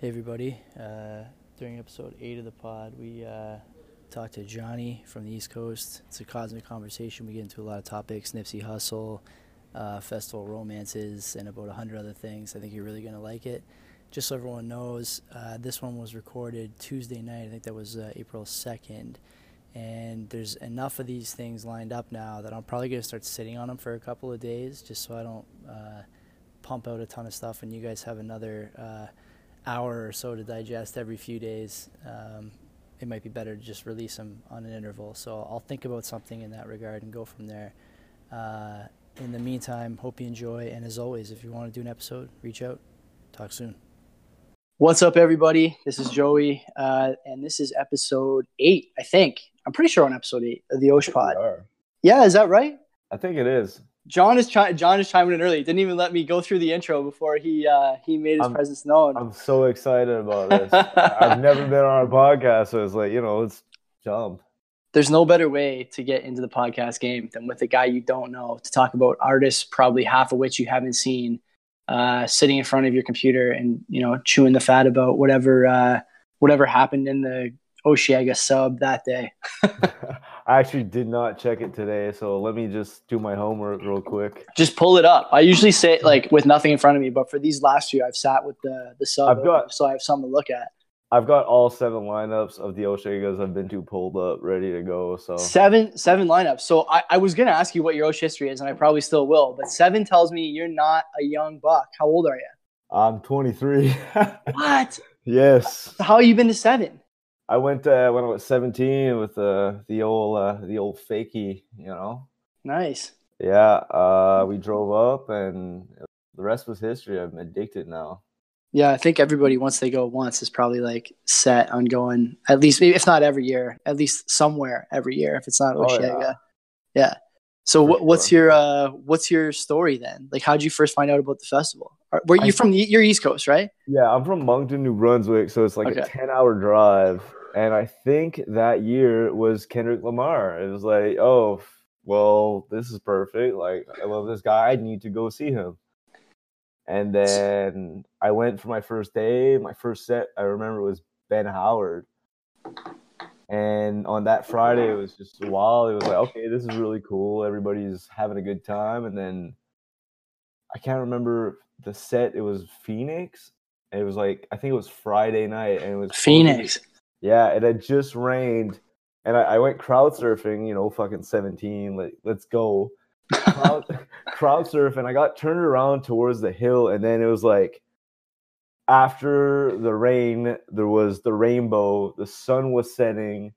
Hey everybody! Uh, during episode eight of the pod, we uh, talked to Johnny from the East Coast. It's a cosmic conversation. We get into a lot of topics: Nipsey Hussle, uh, festival romances, and about a hundred other things. I think you're really gonna like it. Just so everyone knows, uh, this one was recorded Tuesday night. I think that was uh, April second. And there's enough of these things lined up now that I'm probably gonna start sitting on them for a couple of days, just so I don't uh, pump out a ton of stuff, and you guys have another hour or so to digest every few days, um, it might be better to just release them on an interval. So I'll think about something in that regard and go from there. Uh, in the meantime, hope you enjoy. And as always, if you want to do an episode, reach out. Talk soon. What's up, everybody? This is Joey, uh, and this is episode eight, I think. I'm pretty sure on episode eight of the Osh Pod. Yeah, is that right? I think it is. John is chi- John is chiming in early. He didn't even let me go through the intro before he uh, he made his I'm, presence known. I'm so excited about this. I've never been on a podcast, so it's like you know, let's jump. There's no better way to get into the podcast game than with a guy you don't know to talk about artists, probably half of which you haven't seen, uh, sitting in front of your computer and you know chewing the fat about whatever uh, whatever happened in the Osheaga sub that day. I actually did not check it today, so let me just do my homework real quick. Just pull it up. I usually sit like with nothing in front of me, but for these last few, I've sat with the the sub, I've got, so I have something to look at. I've got all seven lineups of the Osheagas I've been to pulled up, ready to go. So seven seven lineups. So I, I was gonna ask you what your Osh history is, and I probably still will. But seven tells me you're not a young buck. How old are you? I'm 23. what? Yes. How you been to seven? I went uh, when I was 17 with uh, the old uh, the old fakie, you know. Nice. Yeah, uh, we drove up, and the rest was history. I'm addicted now. Yeah, I think everybody once they go once is probably like set on going at least, if not every year, at least somewhere every year. If it's not Osheaga, oh, yeah. yeah. So what, what's your uh, what's your story then? Like, how did you first find out about the festival? Were you from the, you're East Coast, right? Yeah, I'm from Moncton, New Brunswick, so it's like okay. a ten hour drive and I think that year was Kendrick Lamar. It was like, oh, well, this is perfect. Like, I love this guy. I need to go see him. And then I went for my first day. My first set, I remember, was Ben Howard. And on that Friday, it was just wild. It was like, okay, this is really cool. Everybody's having a good time. And then I can't remember the set. It was Phoenix. it was like, I think it was Friday night. And it was Phoenix. Yeah, it had just rained, and I, I went crowd surfing. You know, fucking seventeen. Like, let's go. Crowd, crowd surf, and I got turned around towards the hill, and then it was like after the rain, there was the rainbow. The sun was setting,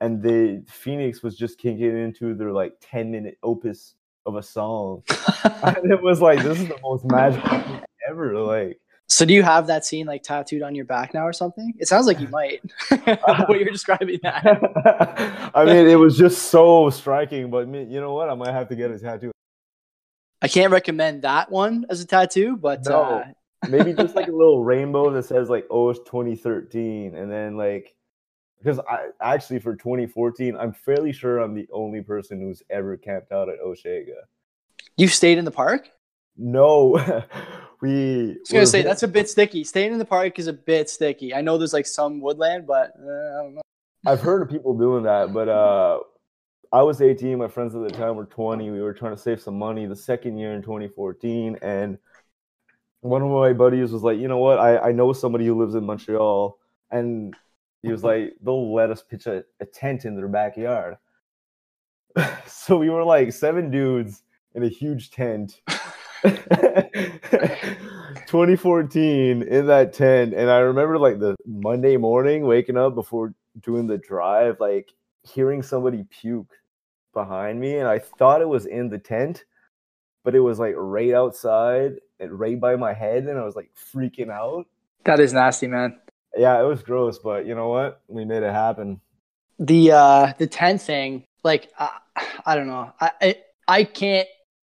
and the Phoenix was just kicking into their like ten minute opus of a song, and it was like this is the most magical thing ever. Like so do you have that scene like tattooed on your back now or something? It sounds like you might. what you're describing that. I mean, it was just so striking, but you know what? I might have to get a tattoo. I can't recommend that one as a tattoo, but no, uh... maybe just like a little rainbow that says like "Oh, it's 2013," and then like because I actually for 2014, I'm fairly sure I'm the only person who's ever camped out at Osheaga. You've stayed in the park? No, we. I was gonna say that's a bit sticky. Staying in the park is a bit sticky. I know there's like some woodland, but uh, I don't know. I've heard of people doing that, but uh, I was 18. My friends at the time were 20. We were trying to save some money the second year in 2014, and one of my buddies was like, "You know what? I I know somebody who lives in Montreal, and he was like, they'll let us pitch a, a tent in their backyard." so we were like seven dudes in a huge tent 2014 in that tent and i remember like the monday morning waking up before doing the drive like hearing somebody puke behind me and i thought it was in the tent but it was like right outside and right by my head and i was like freaking out. That is nasty man. Yeah it was gross but you know what? We made it happen. The uh the tent thing like uh, i don't know. I I, I can't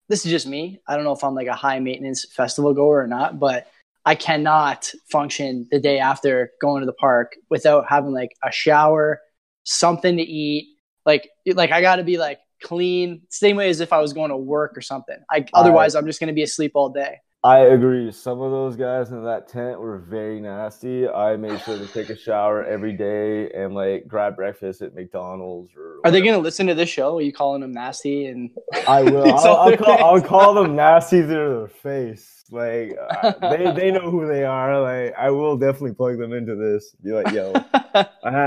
this is just me. I don't know if I'm like a high maintenance festival goer or not, but I cannot function the day after going to the park without having like a shower, something to eat. Like, like I got to be like clean, same way as if I was going to work or something. I, otherwise, I'm just going to be asleep all day. I agree. Some of those guys in that tent were very nasty. I made sure to take a shower every day and like grab breakfast at McDonald's. Or are they going to listen to this show? Are you calling them nasty? And I will. I'll, I'll, call, I'll call them nasty to their face. Like uh, they they know who they are. Like I will definitely plug them into this. Be like, yo, I,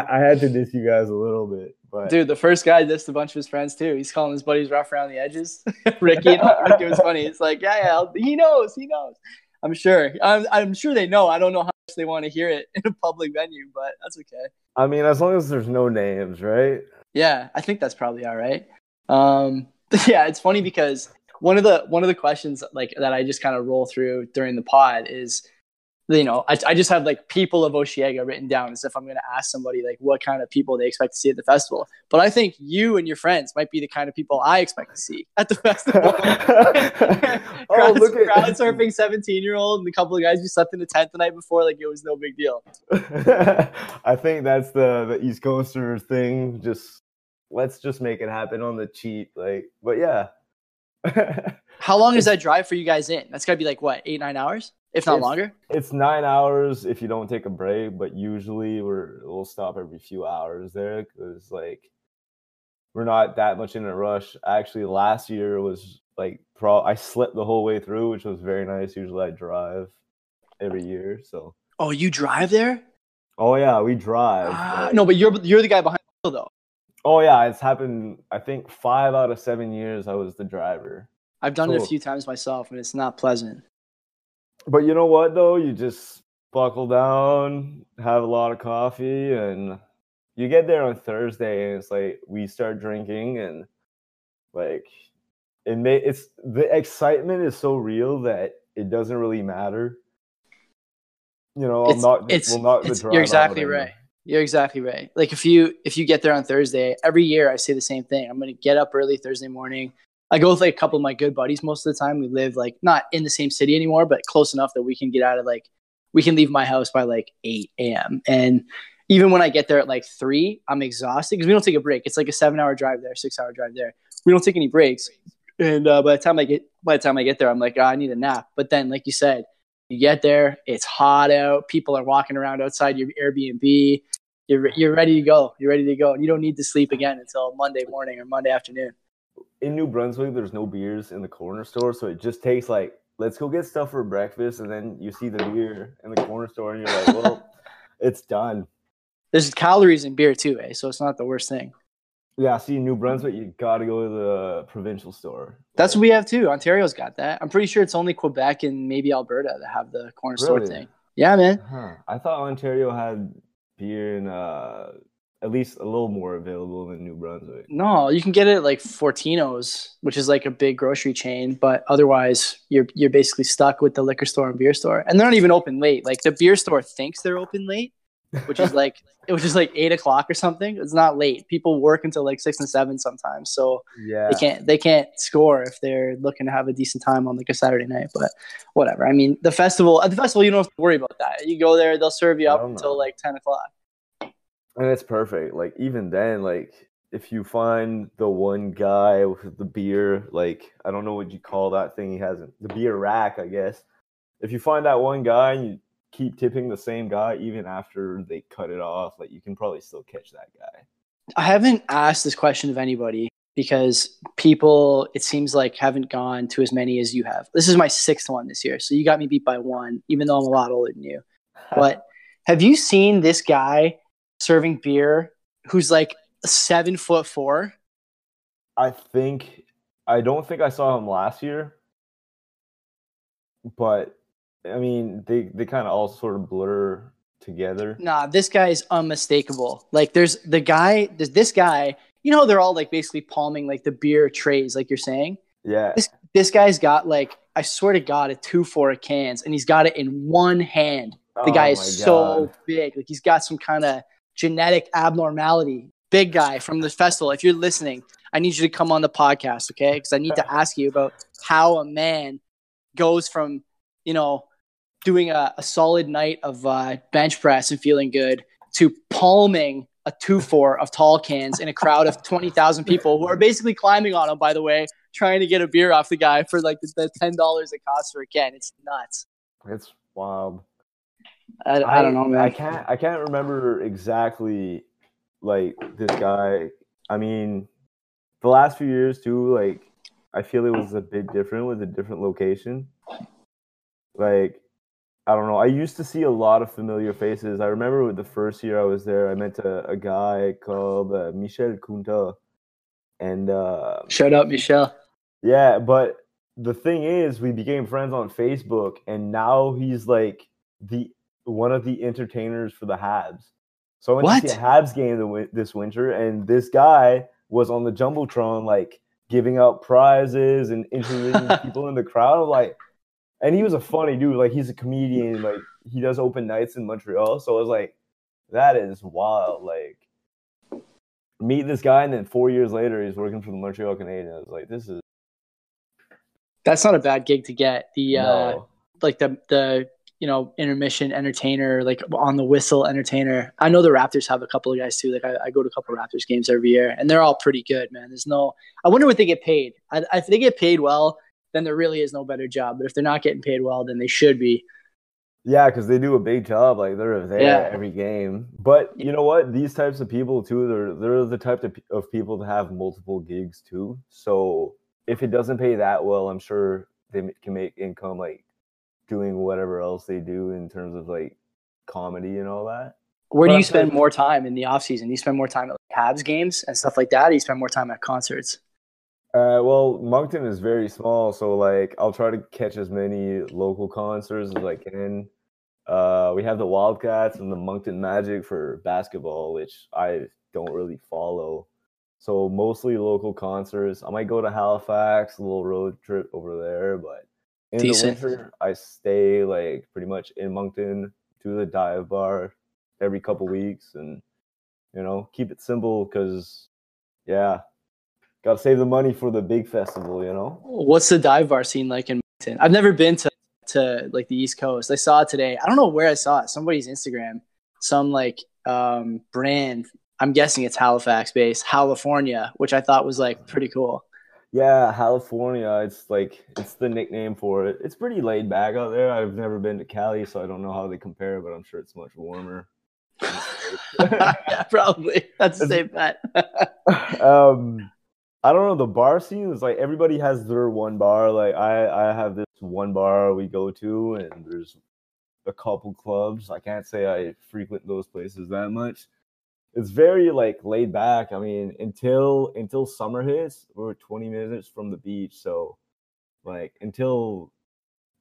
I had to diss you guys a little bit. But. Dude, the first guy dissed a bunch of his friends too. He's calling his buddies rough around the edges. Ricky, Ricky was funny. It's like, yeah, yeah, he knows, he knows. I'm sure. I'm, I'm sure they know. I don't know how much they want to hear it in a public venue, but that's okay. I mean, as long as there's no names, right? Yeah, I think that's probably all right. Um, yeah, it's funny because one of the one of the questions like that I just kind of roll through during the pod is you know, I, I just have like people of Osheaga written down as if I'm going to ask somebody like what kind of people they expect to see at the festival. But I think you and your friends might be the kind of people I expect to see at the festival. oh, crowd, look at crowd surfing 17 year old and a couple of guys who slept in the tent the night before like it was no big deal. I think that's the the East Coaster thing. Just let's just make it happen on the cheap. Like, but yeah. How long is that drive for you guys in? That's got to be like what eight nine hours if not it's, longer. It's nine hours if you don't take a break, but usually we're we'll stop every few hours there because like we're not that much in a rush. Actually, last year was like pro. I slept the whole way through, which was very nice. Usually I drive every year, so. Oh, you drive there? Oh yeah, we drive. Uh, no, but you're you're the guy behind the wheel though. Oh yeah, it's happened. I think five out of seven years I was the driver. I've done so, it a few times myself, and it's not pleasant. But you know what though? You just buckle down, have a lot of coffee, and you get there on Thursday, and it's like we start drinking, and like it may it's the excitement is so real that it doesn't really matter. You know, it's, I'm not. It's, well, not it's you're exactly right. You're exactly right. Like if you if you get there on Thursday, every year I say the same thing. I'm gonna get up early Thursday morning. I go with like a couple of my good buddies most of the time. We live like not in the same city anymore, but close enough that we can get out of like we can leave my house by like 8 a.m. And even when I get there at like three, I'm exhausted because we don't take a break. It's like a seven hour drive there, six hour drive there. We don't take any breaks. And uh, by the time I get by the time I get there, I'm like, oh, I need a nap. But then, like you said, you get there, it's hot out. People are walking around outside your Airbnb. You're you're ready to go. You're ready to go, and you don't need to sleep again until Monday morning or Monday afternoon in New Brunswick, there's no beers in the corner store, so it just takes like, let's go get stuff for breakfast, and then you see the beer in the corner store, and you're like, well, it's done. There's calories in beer too, eh? So it's not the worst thing. Yeah, see, New Brunswick, you got to go to the provincial store. That's what we have too. Ontario's got that. I'm pretty sure it's only Quebec and maybe Alberta that have the corner really? store thing. Yeah, man. Huh. I thought Ontario had beer in uh, at least a little more available than New Brunswick. No, you can get it like Fortino's, which is like a big grocery chain, but otherwise you're you're basically stuck with the liquor store and beer store. And they're not even open late. Like the beer store thinks they're open late, which is like it was just like eight o'clock or something. It's not late. People work until like six and seven sometimes. So yeah. they can't they can't score if they're looking to have a decent time on like a Saturday night. But whatever. I mean the festival at the festival you don't have to worry about that. You go there, they'll serve you up until like ten o'clock and it's perfect. Like even then, like if you find the one guy with the beer, like I don't know what you call that thing he hasn't the beer rack, I guess. If you find that one guy and you keep tipping the same guy even after they cut it off, like you can probably still catch that guy. I haven't asked this question of anybody because people it seems like haven't gone to as many as you have. This is my sixth one this year, so you got me beat by one, even though I'm a lot older than you. But have you seen this guy serving beer who's like seven foot four? I think I don't think I saw him last year, but I mean they they kind of all sort of blur together. Nah, this guy is unmistakable. Like there's the guy, there's this guy. You know, they're all like basically palming like the beer trays, like you're saying. Yeah. This this guy's got like I swear to God, a two for a cans, and he's got it in one hand. The oh guy is so big, like he's got some kind of genetic abnormality. Big guy from the festival, if you're listening, I need you to come on the podcast, okay? Because I need to ask you about how a man goes from, you know, doing a, a solid night of uh, bench press and feeling good to palming a two four of tall cans in a crowd of 20,000 people who are basically climbing on him, by the way, trying to get a beer off the guy for like the, the ten dollars it costs for a can. It's nuts. It's wild. I, I, I don't know, man. I can't I can't remember exactly like this guy. I mean, the last few years too, like I feel it was a bit different with a different location. Like I don't know. I used to see a lot of familiar faces. I remember with the first year I was there, I met a, a guy called uh, Michel Kunta, and uh, shout out Michel. Yeah, but the thing is, we became friends on Facebook, and now he's like the one of the entertainers for the Habs. So I went what? to see a Habs game the, this winter, and this guy was on the jumbotron, like giving out prizes and interviewing people in the crowd. like, and he was a funny dude. Like he's a comedian. Like he does open nights in Montreal. So I was like, that is wild. Like meet this guy, and then four years later, he's working for the Montreal Canadiens. I was like, this is. That's not a bad gig to get. The uh, no. uh, like the the you know, intermission entertainer, like on the whistle entertainer. I know the Raptors have a couple of guys too. Like I, I go to a couple of Raptors games every year, and they're all pretty good, man. There's no. I wonder what they get paid. I, if they get paid well, then there really is no better job. But if they're not getting paid well, then they should be. Yeah, because they do a big job. Like they're there yeah. every game. But you know what? These types of people too. They're they're the type of, of people to have multiple gigs too. So if it doesn't pay that well, I'm sure they can make income like doing whatever else they do in terms of like comedy and all that. Where but do you spend more time in the off season? Do you spend more time at like Habs games and stuff like that? Or do you spend more time at concerts? Uh, well, Moncton is very small, so like I'll try to catch as many local concerts as I can. Uh, we have the Wildcats and the Moncton Magic for basketball, which I don't really follow. So mostly local concerts. I might go to Halifax, a little road trip over there, but in Decent. the winter, I stay like pretty much in Moncton to the dive bar every couple weeks, and you know keep it simple because yeah, gotta save the money for the big festival. You know. What's the dive bar scene like in Moncton? I've never been to to like the East Coast. I saw it today. I don't know where I saw it. Somebody's Instagram. Some like um brand. I'm guessing it's Halifax based, Halifornia, which I thought was like pretty cool. Yeah, Halifornia. It's like it's the nickname for it. It's pretty laid back out there. I've never been to Cali, so I don't know how they compare, but I'm sure it's much warmer. yeah, probably. That's the same bet. um, I don't know. The bar scene is like everybody has their one bar. Like I, I have this one bar we go to, and there's a couple clubs. I can't say I frequent those places that much it's very like laid back. I mean, until until summer hits, we're 20 minutes from the beach, so like until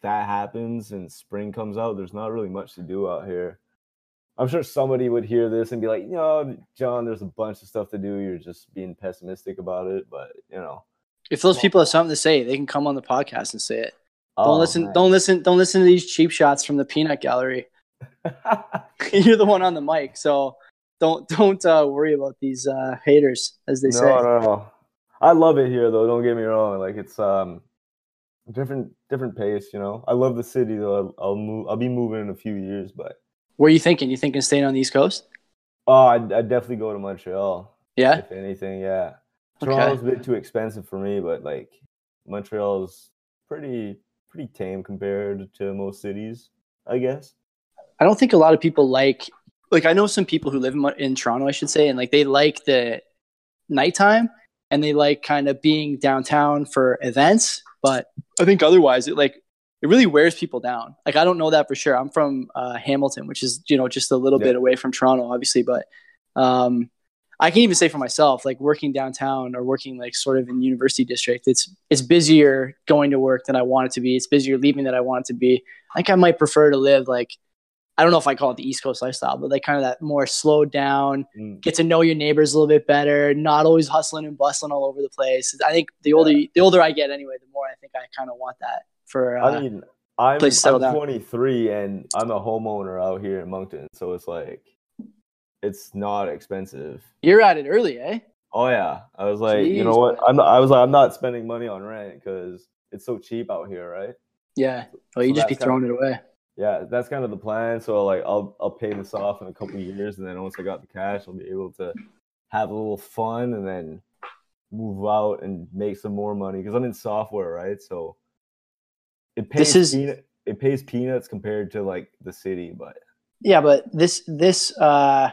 that happens and spring comes out, there's not really much to do out here. I'm sure somebody would hear this and be like, you know, John, there's a bunch of stuff to do. You're just being pessimistic about it, but you know, if those people have something to say, they can come on the podcast and say it. Don't oh, listen. Don't listen. Don't listen to these cheap shots from the peanut gallery. You're the one on the mic, so don't don't uh, worry about these uh, haters, as they no, say. No, no, I love it here, though. Don't get me wrong. Like it's um different different pace. You know, I love the city though. I'll, I'll move. I'll be moving in a few years, but. Where are you thinking? You thinking staying on the East Coast? Oh, I'd, I'd definitely go to Montreal. Yeah. If anything, yeah. Toronto's okay. a bit too expensive for me, but like Montreal's pretty pretty tame compared to most cities, I guess. I don't think a lot of people like like I know some people who live in, in Toronto, I should say, and like they like the nighttime and they like kind of being downtown for events. But I think otherwise, it like it really wears people down. Like I don't know that for sure. I'm from uh, Hamilton, which is you know just a little yeah. bit away from Toronto, obviously, but um, I can even say for myself, like working downtown or working like sort of in university district, it's it's busier going to work than I want it to be. It's busier leaving than I want it to be. I think I might prefer to live like I don't know if I call it the East Coast lifestyle, but like kind of that more slowed down, mm. get to know your neighbors a little bit better, not always hustling and bustling all over the place. I think the older yeah. the older I get, anyway, the more I think I kind of want that for. Uh, I mean, I'm, I'm 23 and I'm a homeowner out here in Moncton, so it's like it's not expensive. You're at it early, eh? Oh yeah, I was like, Jeez, you know what? I'm not, I was like, I'm not spending money on rent because it's so cheap out here, right? Yeah. Well, you so just be throwing of, it away yeah, that's kind of the plan. So like I'll I'll pay this off in a couple years, and then once I got the cash, I'll be able to have a little fun, and then move out and make some more money because I'm in software, right? So it pays This is- peanut, it pays peanuts compared to like the city, but Yeah, but this this uh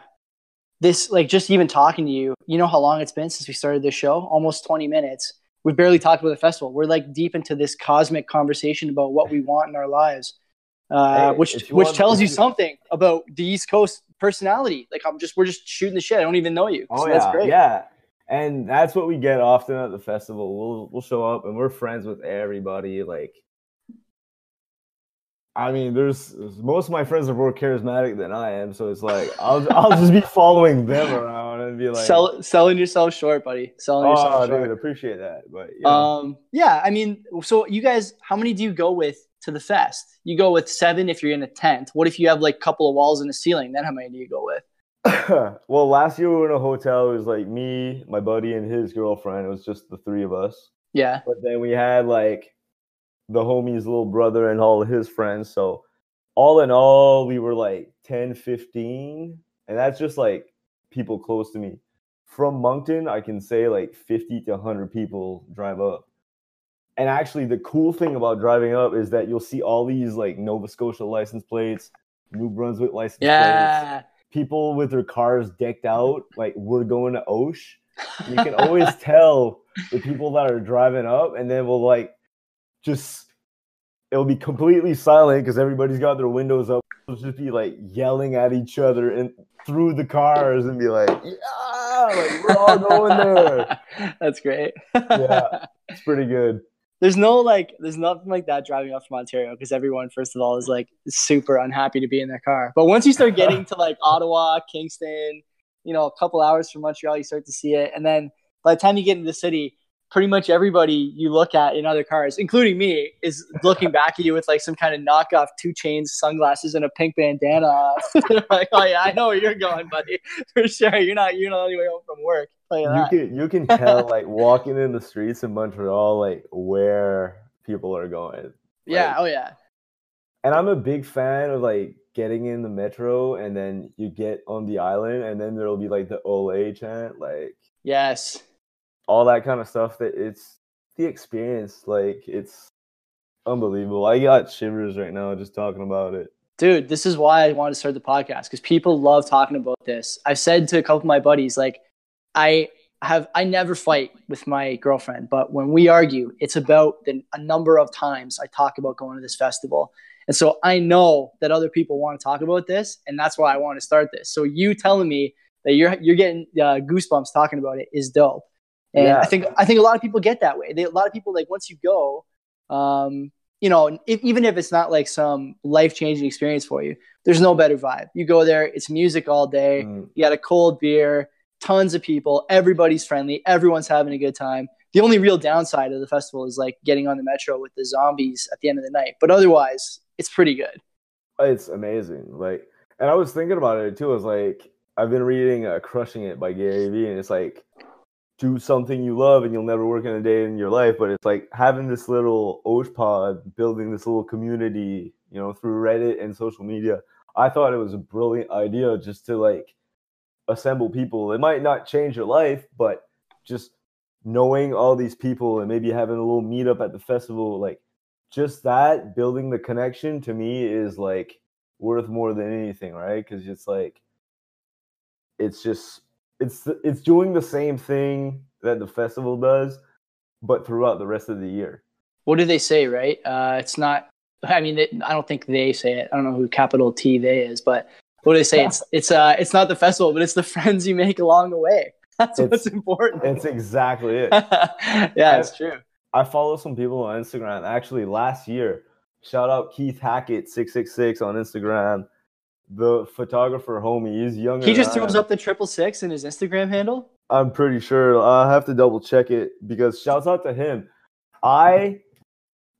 this like just even talking to you, you know how long it's been since we started this show? Almost 20 minutes. We've barely talked about the festival. We're like deep into this cosmic conversation about what we want in our lives. Uh, Hey, which which want- tells you you- something about the East Coast personality. Like I'm just we're just shooting the shit. I don't even know you. Oh so yeah, that's great. yeah. And that's what we get often at the festival. We'll we'll show up and we're friends with everybody. Like, I mean, there's most of my friends are more charismatic than I am, so it's like I'll I'll just be following them around and be like, Sell, selling yourself short, buddy. Selling oh, yourself short. dude, appreciate that. But know, Um, yeah, I mean, so you guys, how many do you go with to the fest? You go with seven if you're in a tent. What if you have like a couple of walls and a ceiling? Then how many do you go with? well, last year we were in a hotel. It was like me, my buddy, and his girlfriend. It was just the three of us. Yeah, But then we had like the homie's little brother and all his friends. So all in all, we were like 10, 15. And that's just like people close to me. From Moncton, I can say like 50 to 100 people drive up. And actually, the cool thing about driving up is that you'll see all these like Nova Scotia license plates, New Brunswick license plates, yeah. people with their cars decked out, like we're going to Osh. You can always tell the people that are driving up, and then we'll like just it'll be completely silent because everybody's got their windows up. We'll just be like yelling at each other and through the cars and be like, yeah, like we're all going there. That's great. Yeah. It's pretty good. There's no like, there's nothing like that driving up from Ontario because everyone, first of all, is like super unhappy to be in their car. But once you start getting to like Ottawa, Kingston, you know, a couple hours from Montreal, you start to see it. And then by the time you get into the city, pretty much everybody you look at in other cars, including me, is looking back at you with like some kind of knockoff two chains sunglasses and a pink bandana. like, oh yeah, I know where you're going, buddy. For sure. You're not you're not on your way home from work. You that. can you can tell like walking in the streets in Montreal like where people are going. yeah, oh yeah. And I'm a big fan of like getting in the metro and then you get on the island and then there'll be like the Olay chant, like Yes. All that kind of stuff that it's the experience. Like it's unbelievable. I got shivers right now just talking about it. dude this is why i wanted to start the podcast because people love talking about this i've said to a couple of my buddies like i have i never fight with my girlfriend but when we argue it's about the, a number of times i talk about going to this festival and so i know that other people want to talk about this and that's why i want to start this so you telling me that you're you're getting uh, goosebumps talking about it is dope and Yeah. i think i think a lot of people get that way they, a lot of people like once you go um, you know, if, even if it's not like some life changing experience for you, there's no better vibe. You go there, it's music all day. Mm, You got a cold beer, tons of people, everybody's friendly, everyone's having a good time. The only real downside of the festival is like getting on the metro with the zombies at the end of the night. But otherwise, it's pretty good. It's amazing. Like and I was thinking about it too. I was like I've been reading uh, Crushing It by Gary Vee and it's like do something you love and you'll never work in a day in your life. But it's like having this little Osh pod, building this little community, you know, through Reddit and social media. I thought it was a brilliant idea just to like assemble people. It might not change your life, but just knowing all these people and maybe having a little meetup at the festival, like just that building the connection to me is like worth more than anything, right? Because it's like it's just it's it's doing the same thing that the festival does, but throughout the rest of the year. What do they say, right? Uh, it's not, I mean, it, I don't think they say it. I don't know who capital T they is, but what do they say? It's, it's, uh, it's not the festival, but it's the friends you make along the way. That's It's- what's important. It's exactly it. yeah, it's true. I follow some people on Instagram. Actually, last year, shout out Keith Hackett six six six on Instagram. The photographer homie, he's younger. He just throws up the triple six in his Instagram handle. I'm pretty sure. I have to double check it because shouts out to him. I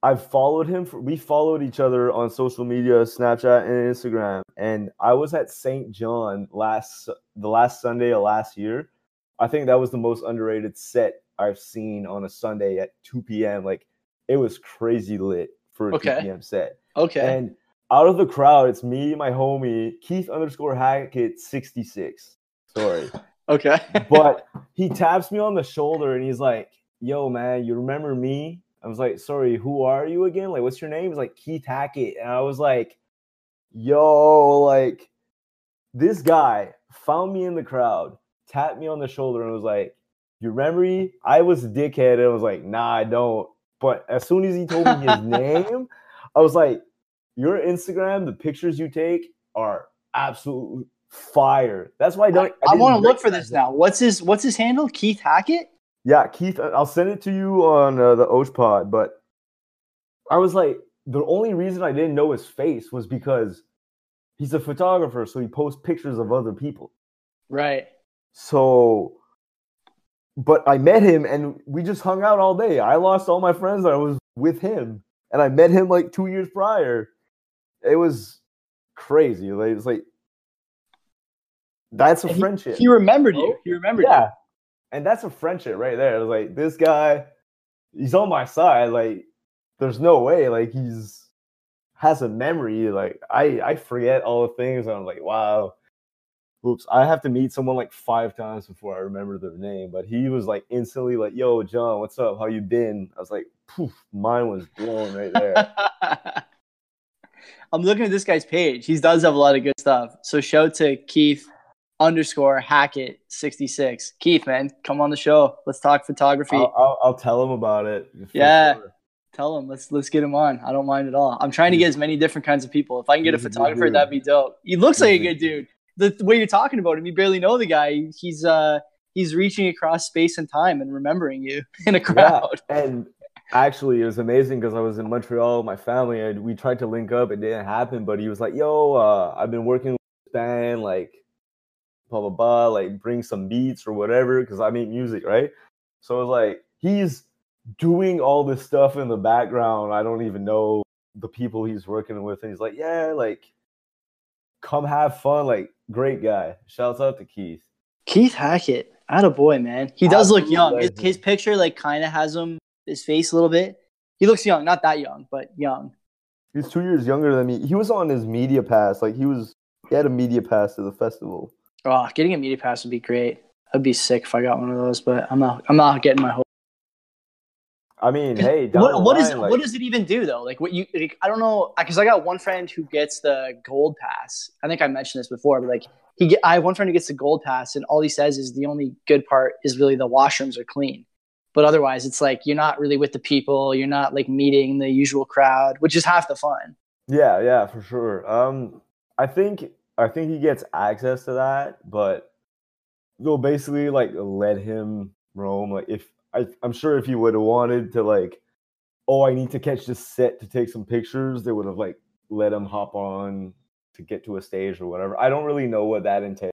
I've followed him for we followed each other on social media, Snapchat and Instagram. And I was at SAINt JHN last the last Sunday of last year. I think that was the most underrated set I've seen on a Sunday at 2 p.m. Like it was crazy lit for a Okay. 2 p.m. set. Okay. And out of the crowd, it's me, my homie, Keith underscore Hackett 66. Sorry. Okay. but he taps me on the shoulder and he's like, "Yo, man, you remember me?" I was like, "Sorry, who are you again? Like, what's your name?" He's like, "Keith Hackett," and I was like, "Yo, like." This guy found me in the crowd, tapped me on the shoulder, and was like, "You remember me?" I was a dickhead, and I was like, "Nah, I don't." But as soon as he told me his name, I was like, "Your Instagram, the pictures you take are absolutely fire." That's why I don't. I, I, I want to look for this now. What's his What's his handle? Keith Hackett. Yeah, Keith. I'll send it to you on uh, the Osh Pod. But I was like, the only reason I didn't know his face was because he's a photographer, so he posts pictures of other people. Right. So, but I met him and we just hung out all day. I lost all my friends. I was with him, and I met him like two years prior. It was crazy. Like it's like that's a and friendship. He, he remembered you. He oh. remembered yeah. you. And that's a friendship right there. It was like this guy, he's on my side. Like, there's no way. Like he's has a memory. Like I, I forget all the things. I'm like, wow. Oops, I have to meet someone like five times before I remember their name. But he was like instantly like, "Yo, John, what's up? How you been?" I was like, "Poof!" Mine was blown right there. I'm looking at this guy's page. He does have a lot of good stuff. So shout to Keith underscore Hackett 66. Keith, man, come on the show. Let's talk photography. I'll, I'll, I'll tell him about it. Yeah. Sure tell him let's let's get him on. I don't mind at all. I'm trying to get as many different kinds of people. If I can get He's a photographer, a that'd be dope. He looks He's like a good dude. The, the, way you're talking about him, you barely know the guy. He's uh he's reaching across space and time and remembering you in a crowd. Yeah, and actually, it was amazing because I was in Montreal with my family and we tried to link up. It didn't happen, but he was like, "Yo, uh, I've been working with this band, like." Blah blah blah, like bring some beats or whatever, because I make music, right? So it was like he's doing all this stuff in the background. I don't even know the people he's working with. And he's like, yeah, like, come have fun. Like, great guy. Shouts out to Keith. Keith Hackett. Out of boy, man. He does Absolutely look young. His, his, picture, like, kind of has him, his face a little bit. He looks young. Not that young, but young. He's two years younger than me. He was on his media pass. Like, he was, he had a media pass to the festival. Oh, getting a media pass would be great. I'd be sick if I got one of those, but I'm not. I'm not getting my whole. I mean, hey, what, what line, is like, what does it even do though? Like, what you? Like, I don't know, because I got one friend who gets the gold pass. I think I mentioned this before, but like, he get, I have one friend who gets the gold pass, and all he says is the only good part is really the washrooms are clean, but otherwise, it's like you're not really with the people, you're not like meeting the usual crowd, which is half the fun. Yeah, yeah, for sure. Um, I think I think he gets access to that, but they'll basically like let him roam. Like if I, I'm sure if he would have wanted to like, oh, I need to catch this set to take some pictures, they would have like let him hop on to get to a stage or whatever. I don't really know what that entails.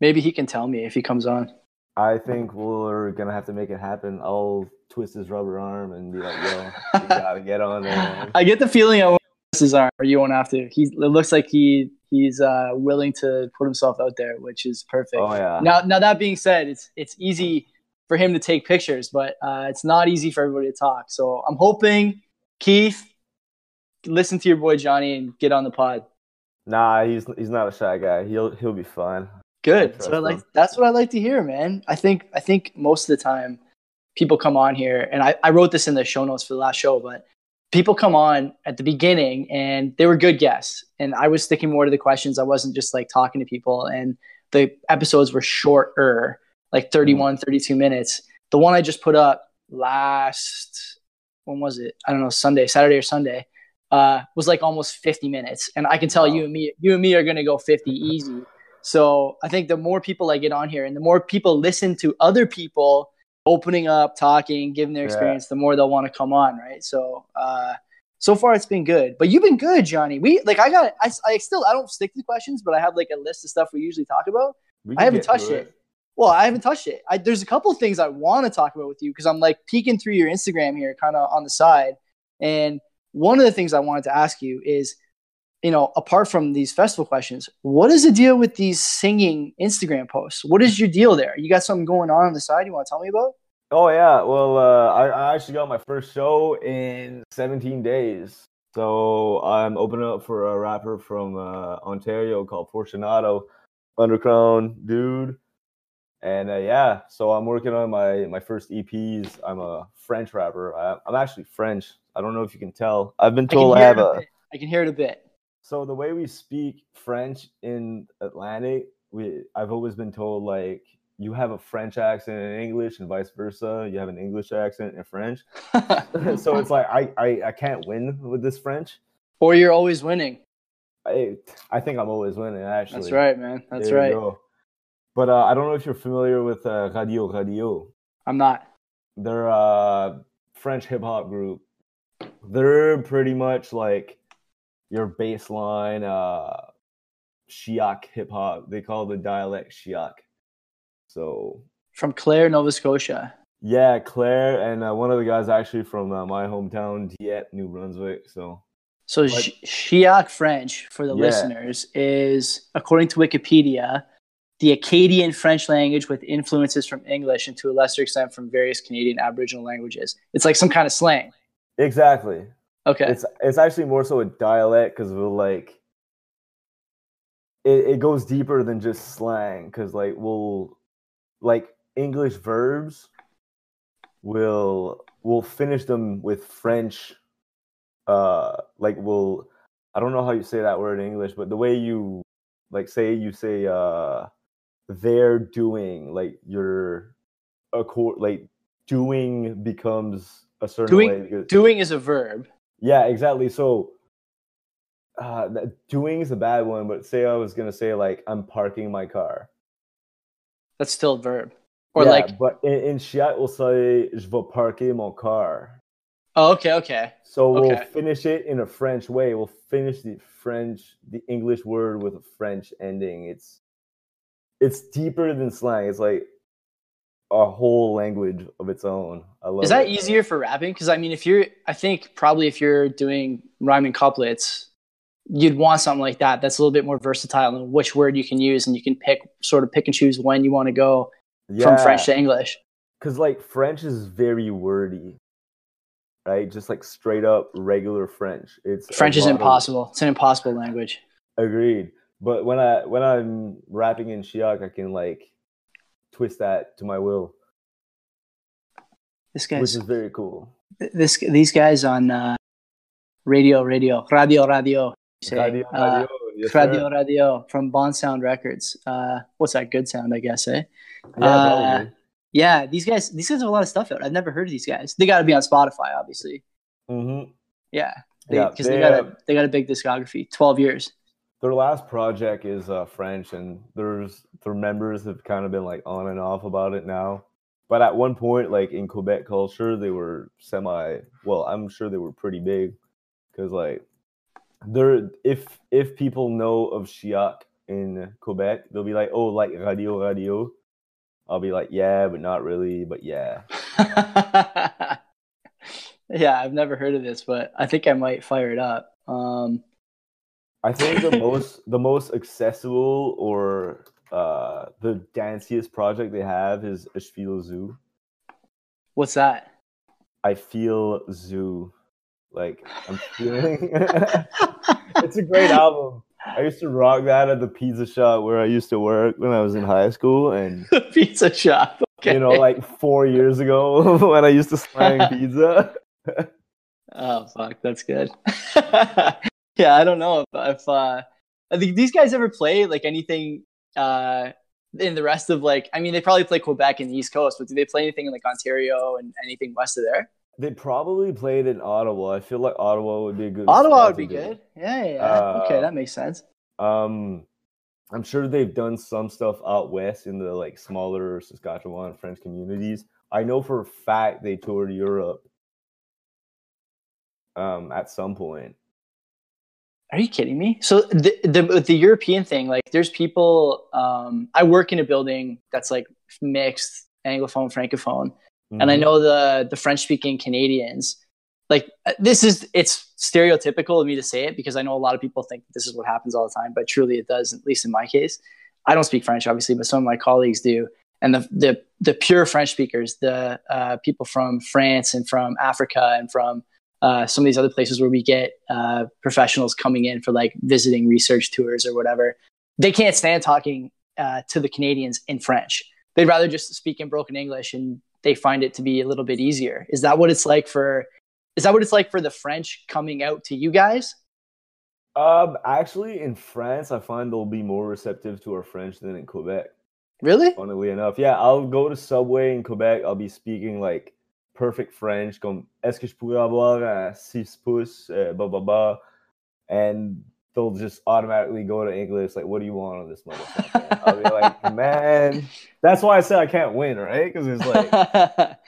Maybe he can tell me if he comes on. I think we're gonna have to make it happen. I'll twist his rubber arm and be like, "Yo, you gotta get on there." I get the feeling I won't twist his arm, or you won't have to. He it looks like he he's uh, willing to put himself out there, which is perfect. Oh yeah. Now, now that being said, it's it's easy for him to take pictures, but uh, it's not easy for everybody to talk. So I'm hoping Keith listen to your boy Johnny and get on the pod. Nah, he's he's not a shy guy. He'll he'll be fine. Good. So I like that's what I like to hear, man. I think I think most of the time people come on here, and I, I wrote this in the show notes for the last show, but people come on at the beginning and they were good guests and i was sticking more to the questions i wasn't just like talking to people and the episodes were shorter like 31 32 minutes the one i just put up last when was it i don't know sunday saturday or sunday uh, was like almost 50 minutes and i can tell wow. you and me you and me are going to go 50 easy so i think the more people i get on here and the more people listen to other people opening up, talking, giving their experience, yeah. the more they'll want to come on, right? So, uh, so far it's been good, but you've been good, Johnny. We like I got I, I still I don't stick to questions, but I have like a list of stuff we usually talk about. I haven't touched it. it. Well, I haven't touched it. I, there's a couple things I want to talk about with you because I'm like peeking through your Instagram here, kind of on the side, and one of the things I wanted to ask you is you know, apart from these festival questions, what is the deal with these singing Instagram posts? What is your deal there? You got something going on on the side you want to tell me about? Oh yeah, well, uh, I, I actually got my first show in 17 days. So I'm opening up for a rapper from uh, Ontario called Fortunato. underground dude. And uh, yeah, so I'm working on my my first EPs. I'm a French rapper. I, am actually French. I don't know if you can tell. I've been told I, I have a. I can hear it a bit. So the way we speak French in Atlantic, we I've always been told like you have a French accent in English and vice versa. You have an English accent in French. so it's like I, I I can't win with this French. Or you're always winning. I I think I'm always winning. Actually, that's right, man. That's there right. But uh, I don't know if you're familiar with uh, Radio Radio. I'm not. They're a French hip hop group. They're pretty much like your baseline uh, Chiac hip hop. They call the dialect Chiac. So from Clare, Nova Scotia. Yeah, Clare, and uh, one of the guys actually from uh, my hometown, Dieppe, New Brunswick. So, so but, French for the yeah. listeners is, according to Wikipedia, the Acadian French language with influences from English and to a lesser extent from various Canadian Aboriginal languages. It's like some kind of slang. Exactly. Okay. It's it's actually more so a dialect because we'll like it, it goes deeper than just slang because like we'll like English verbs will will finish them with French uh like will I don't know how you say that word in English, but the way you like say you say uh they're doing like you're a court like doing becomes a certain doing, way doing is a verb yeah exactly so uh doing is a bad one but say i was gonna say like i'm parking my car. That's still a verb. Or yeah, like but in, in Chiac we'll say je vais parker mon car. Oh okay okay. So we'll finish it in a french way. We'll finish the french the english word with a french ending. It's it's deeper than slang. It's like a whole language of its own. I love. Is that it. easier for rapping? Because I mean, if you're, I think probably if you're doing rhyming couplets, you'd want something like that. That's a little bit more versatile and which word you can use, and you can pick sort of pick and choose when you want to go yeah. from French to English. Because like French is very wordy, right? Just like straight up regular French. It's French is impossible. Of... It's an impossible language. Agreed. But when I when I'm rapping in Chiac, I can like twist that to my will. This guy, which is very cool. This these guys on uh, radio, radio, radio, radio. Say, radio, uh, radio, yes, radio, radio from Bonsound Records. Uh, what's that? Good sound, I guess, eh? Yeah, uh, yeah. These guys, these guys have a lot of stuff out. I've never heard of these guys. They got to be on Spotify, obviously. Mm-hmm. Yeah, they, yeah, because they, they, got a they got a big discography, twelve years their last project is uh, French, and there's their members have kind of been like on and off about it now. But at one point, like in Quebec culture, they were semi. Well, I'm sure they were pretty big because like they're if if people know of Chiac in Quebec, they'll be like, oh, like radio, radio. I'll be like, yeah, but not really, but yeah. yeah, I've never heard of this, but I think I might fire it up. Um, I think the most the most accessible or uh, the danciest project they have is Ej feel zoo. What's that? I feel zoo. Like I'm feeling. it's a great album. I used to rock that at the pizza shop where I used to work when I was in high school, and pizza shop. Okay. You know, like four years ago when I used to slang pizza. oh fuck, that's good yeah, I don't know if, if uh, these guys ever play like anything uh, in the rest of like. I mean, they probably play Quebec and the East Coast, but do they play anything in like Ontario and anything west of there? They probably played in Ottawa. I feel like Ottawa would be a good. Ottawa would be good. Yeah, yeah. Uh, okay, that makes sense. Um, I'm sure they've done some stuff out west in the like smaller Saskatchewan French communities. I know for a fact they toured Europe um, at some point. Are you kidding me? So the the the European thing, like there's people. Um, I work in a building that's like mixed anglophone francophone, mm-hmm. and I mm-hmm. know the the French speaking Canadians. Like uh, this is it's stereotypical of me to say it because I know a lot of people think this is what happens all the time, but truly it does. At least in my case, I don't speak French, obviously, but some of my colleagues do. And the the the pure French speakers, the uh, people from France and from Africa and from uh, some of these other places where we get uh, professionals coming in for like visiting research tours or whatever. They can't stand talking uh, to the Canadians in French. They'd rather just speak in broken English, and they find it to be a little bit easier. Is that what it's like for? Is that what it's like for the French coming out to you guys? Um, actually, in France, I find they'll be more receptive to our French than in Quebec. Really? Funnily enough, yeah. I'll go to Subway in Quebec. I'll be speaking like perfect French, comme est-ce que je pourrais avoir un six pouces, uh, blah blah blah, and they'll just automatically go to English. Like, what do you want on this motherfucker? I'll be like, man, that's why I said I can't win, right? Because it's like,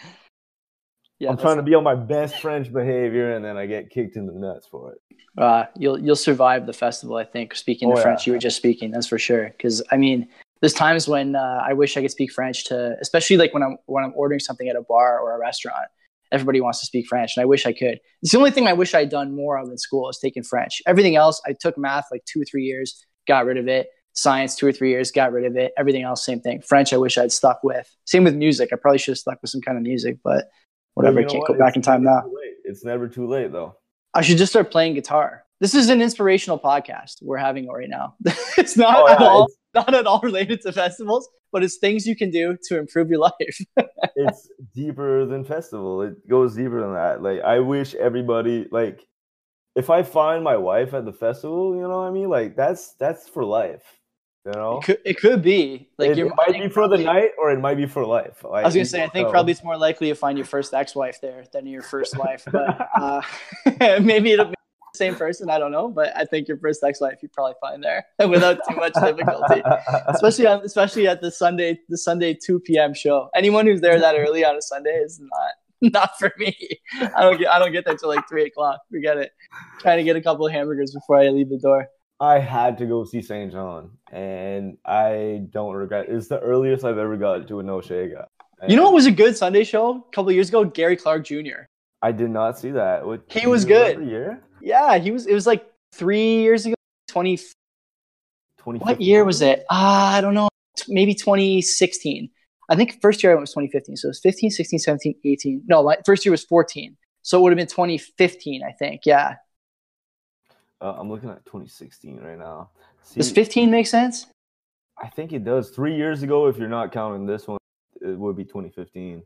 yeah, I'm trying to be on my best French behavior, and then I get kicked in the nuts for it. Uh, you'll you'll survive the festival, I think. Speaking oh, the French you were just speaking, that's for sure. Because I mean, there's times when uh, I wish I could speak French to, especially like when I'm when I'm ordering something at a bar or a restaurant everybody wants to speak French, and I wish I could. It's the only thing I wish I'd done more of in school is taking French. Everything else, I took math like two or three years, got rid of it. Science, two or three years, got rid of it. Everything else, same thing. French, I wish I'd stuck with. Same with music. I probably should have stuck with some kind of music, but whatever. Well, I can't what? go back it's in time now. It's never too late, though. I should just start playing guitar. This is an inspirational podcast we're having right now. it's not oh, yeah, at all not at all related to festivals, but it's things you can do to improve your life. it's deeper than festival. It goes deeper than that. Like I wish everybody like if I find my wife at the festival, you know what I mean? Like that's that's for life. You know, it could, it could be like it, it might be for probably, the night or it might be for life. Like, I was gonna say, I think know. probably it's more likely to find your first ex-wife there than your first wife, but uh, maybe it'll same person. I don't know, but I think your first sex life you probably find there without too much difficulty, especially on, especially at the Sunday the Sunday two p.m. show. Anyone who's there that early on a Sunday is not not for me. I don't get I don't get there till like three o'clock. Forget it. Trying to get a couple of hamburgers before I leave the door. I had to go see SAINt JHN, and I don't regret. It's the earliest I've ever got to an Osheaga. You know what was a good Sunday show a couple years ago? Gary Clark Jr. I did not see that. What, he was good. Year? Yeah, he was. It was like three years ago. 20, 20 What year was it? Uh, I don't know. Maybe 2016. I think first year I went was 2015. So it was 15, 16, 17, 18. No, my first year was 14. So it would have been 2015, I think. Yeah. Uh, I'm looking at 2016 right now. See, does 15 make sense? I think it does. Three years ago, if you're not counting this one, it would be 2015.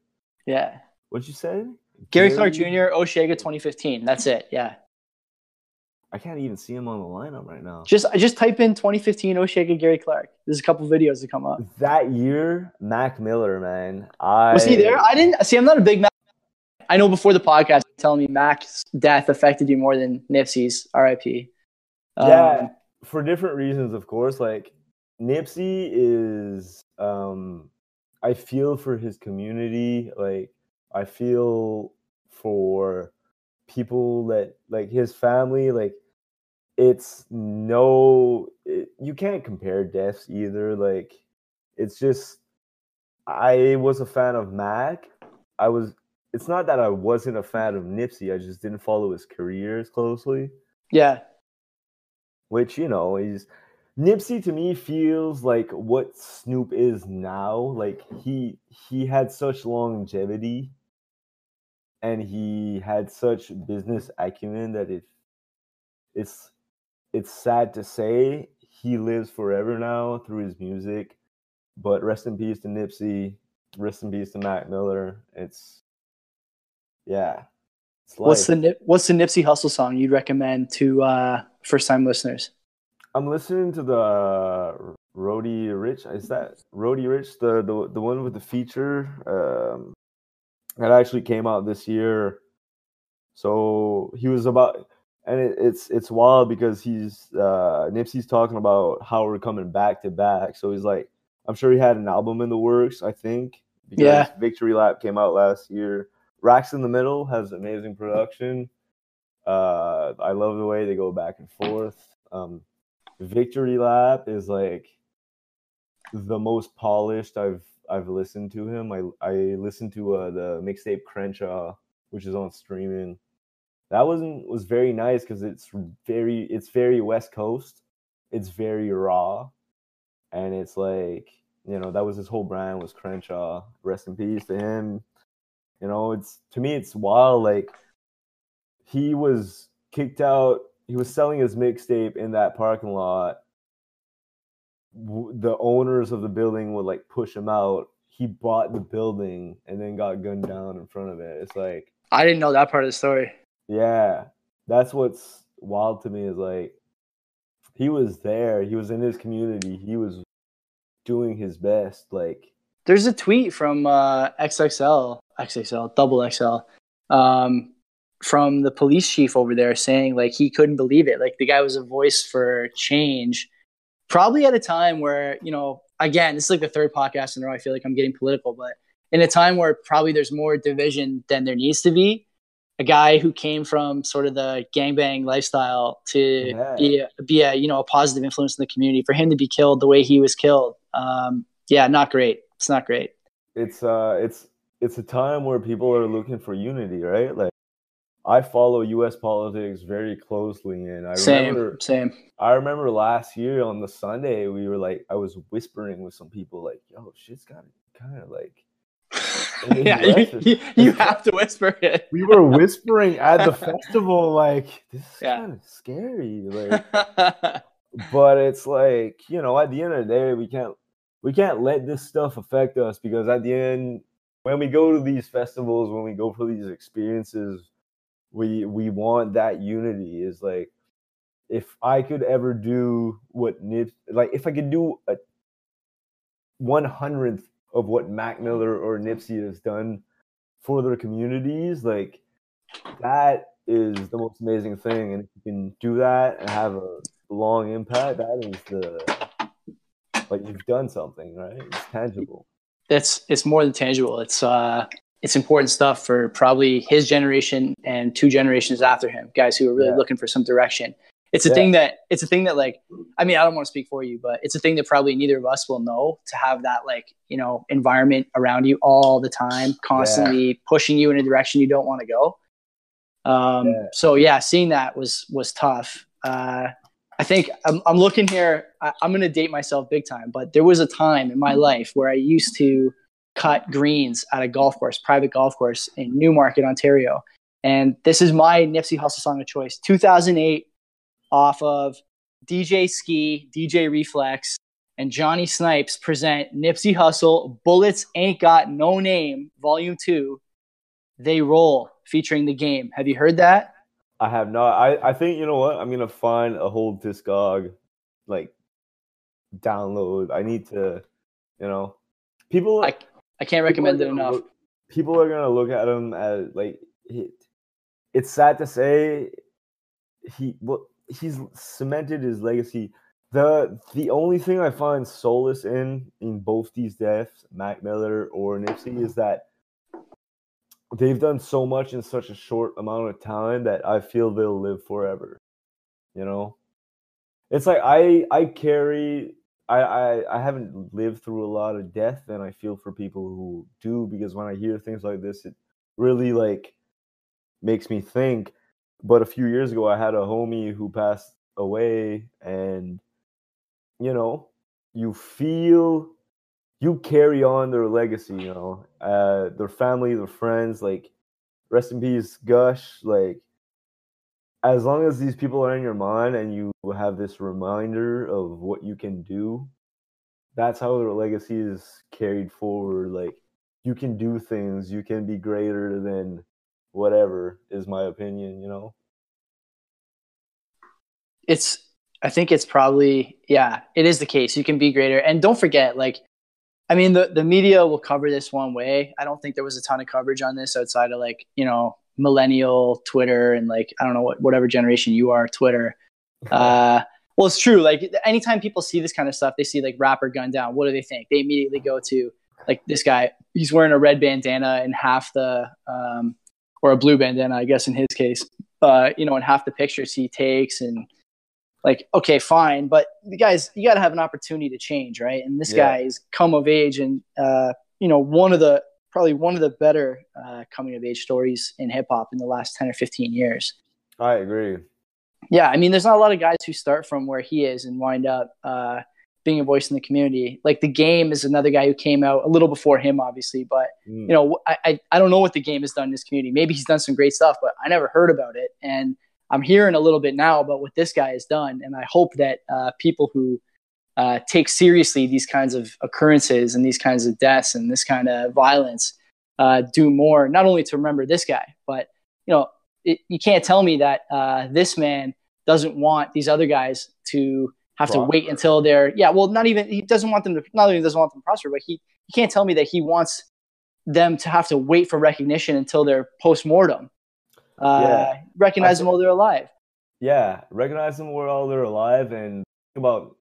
Yeah. What'd you say? Gary, Gary Clark Jr., Osheaga 2015. That's it. Yeah. I can't even see him on the lineup right now. Just just type in 2015 Osheaga Gary Clark. There's a couple videos that come up. That year, Mac Miller, man. I was he there? I didn't see. I'm not a big Mac. I know before the podcast, telling me Mac's death affected you more than Nipsey's. R.I.P. Um, yeah, for different reasons, of course. Like Nipsey is, um, I feel for his community. Like I feel for people that like his family like it's no it, you can't compare deaths either like it's just i was a fan of mac. I was it's not that i wasn't a fan of nipsey i just didn't follow his career as closely. Yeah. Which you know is nipsey to me feels like what snoop is now like he he had such longevity and he had such business acumen that it it's it's sad to say he lives forever now through his music. But rest in peace to Nipsey. Rest in peace to Mac Miller. It's yeah. It's what's the what's the Nipsey Hussle song you'd recommend to uh, first time listeners? I'm listening to the Roddy Ricch. Is that Roddy Ricch the the the one with the feature? Um, that actually came out this year. So he was about, and it, it's it's wild because he's uh, Nipsey's talking about how we're coming back to back. So he's like, I'm sure he had an album in the works. I think. yeah. Victory Lap came out last year. Racks in the Middle has amazing production. Uh, I love the way they go back and forth. Um, Victory Lap is like the most polished I've I've listened to him. I I listened to uh, the mixtape Crenshaw, which is on streaming. That wasn't was very nice because it's very it's very West Coast. It's very raw, and it's like you know that was his whole brand was Crenshaw. Rest in peace to him. You know, it's to me it's wild. Like he was kicked out. He was selling his mixtape in that parking lot the owners of the building would like push him out. He bought the building and then got gunned down in front of it. It's like I didn't know that part of the story. Yeah, that's what's wild to me is like he was there. He was in his community. He was doing his best. Like there's a tweet from uh, XXL, XXL, double XL, um, from the police chief over there saying like he couldn't believe it. Like the guy was a voice for change, probably at a time where you know, again, this is like the third podcast in a row. I feel like I'm getting political, but in a time where probably there's more division than there needs to be, a guy who came from sort of the gangbang lifestyle to yeah. be a, be a you know a positive influence in the community for him to be killed the way he was killed. Um, yeah, not great. It's not great. It's uh, it's it's a time where people are looking for unity, right? Like I follow U.S. politics very closely, and I same, remember same. I remember last year on the Sunday we were like, I was whispering with some people like, "Yo, shit's got kind of like." yeah, you, you, you, have to whisper it. we were whispering at the festival, like this is yeah. kind of scary, like. but it's like you know, at the end of the day, we can't we can't let this stuff affect us because at the end, when we go to these festivals, when we go for these experiences, we we want that unity is like if i could ever do what nip like if i could do a one hundredth of what mac miller or nipsey has done for their communities like that is the most amazing thing. And if you can do that and have a long impact that is the like you've done something right? It's tangible. It's it's more than tangible. It's uh it's important stuff for probably his generation and two generations after him, guys who are really yeah. looking for some direction. It's a yeah. thing that it's a thing that like I mean I don't want to speak for you, but it's a thing that probably neither of us will know to have that like you know environment around you all the time, constantly yeah. pushing you in a direction you don't want to go. Um, So yeah, seeing that was was tough. Uh, I think I'm, I'm looking here. I, I'm going to date myself big time, but there was a time in my life where I used to cut greens at a golf course, private golf course in Newmarket, Ontario. And this is my Nipsey Hussle song of choice, 2008, off of DJ Skee, DJ Reflex, and Johnny Snipes present Nipsey Hussle, Bullets Ain't Got No Name, Volume 2, They Roll, featuring the game. Have you heard that? I have not. I, I think, you know what? I'm going to find a whole discog, like, download. I need to, you know, people. I, I can't recommend it enough. Look, people are gonna look at him as like he, it's sad to say he well he's cemented his legacy. The the only thing I find solace in in both these deaths, Mac Miller or Nipsey, is that they've done so much in such a short amount of time that I feel they'll live forever. You know, it's like I I carry I, I I haven't lived through a lot of death, and I feel for people who do because when I hear things like this, it really like makes me think. But a few years ago, I had a homie who passed away, and you know, you feel you carry on their legacy. You know, uh, their family, their friends. Like, rest in peace, Gush. Like, as long as these people are in your mind and you have this reminder of what you can do, that's how their legacy is carried forward. Like you can do things, you can be greater than whatever is my opinion, you know. It's I think it's probably yeah, it is the case. You can be greater. And don't forget like I mean the the media will cover this one way. I don't think there was a ton of coverage on this outside of like, you know, millennial Twitter and like I don't know what whatever generation you are Twitter. Uh, well, it's true. Like anytime people see this kind of stuff, they see like rapper gunned down. What do they think? They immediately go to like this guy. He's wearing a red bandana and half the um, or a blue bandana, I guess in his case. Uh, you know, and half the pictures he takes and like okay fine but the guys you got to have an opportunity to change right and this yeah. guy is come of age and uh, you know one of the probably one of the better uh, coming of age stories in hip hop in the last 10 or 15 years. I agree. Yeah, I mean, there's not a lot of guys who start from where he is and wind up uh, being a voice in the community. Like the game is another guy who came out a little before him, obviously, but mm. you know, I, I, I don't know what the game has done in this community. Maybe he's done some great stuff, but I never heard about it, and I'm hearing a little bit now about what this guy has done, and I hope that uh, people who uh, take seriously these kinds of occurrences and these kinds of deaths and this kind of violence uh, do more not only to remember this guy but you know it, you can't tell me that uh, this man doesn't want these other guys to have to wait until they're yeah well not even he doesn't want them to not only doesn't want them to prosper but he he can't tell me that he wants them to have to wait for recognition until they're post-mortem. Uh, yeah. recognize them while they're alive. Yeah recognize them while they're alive and about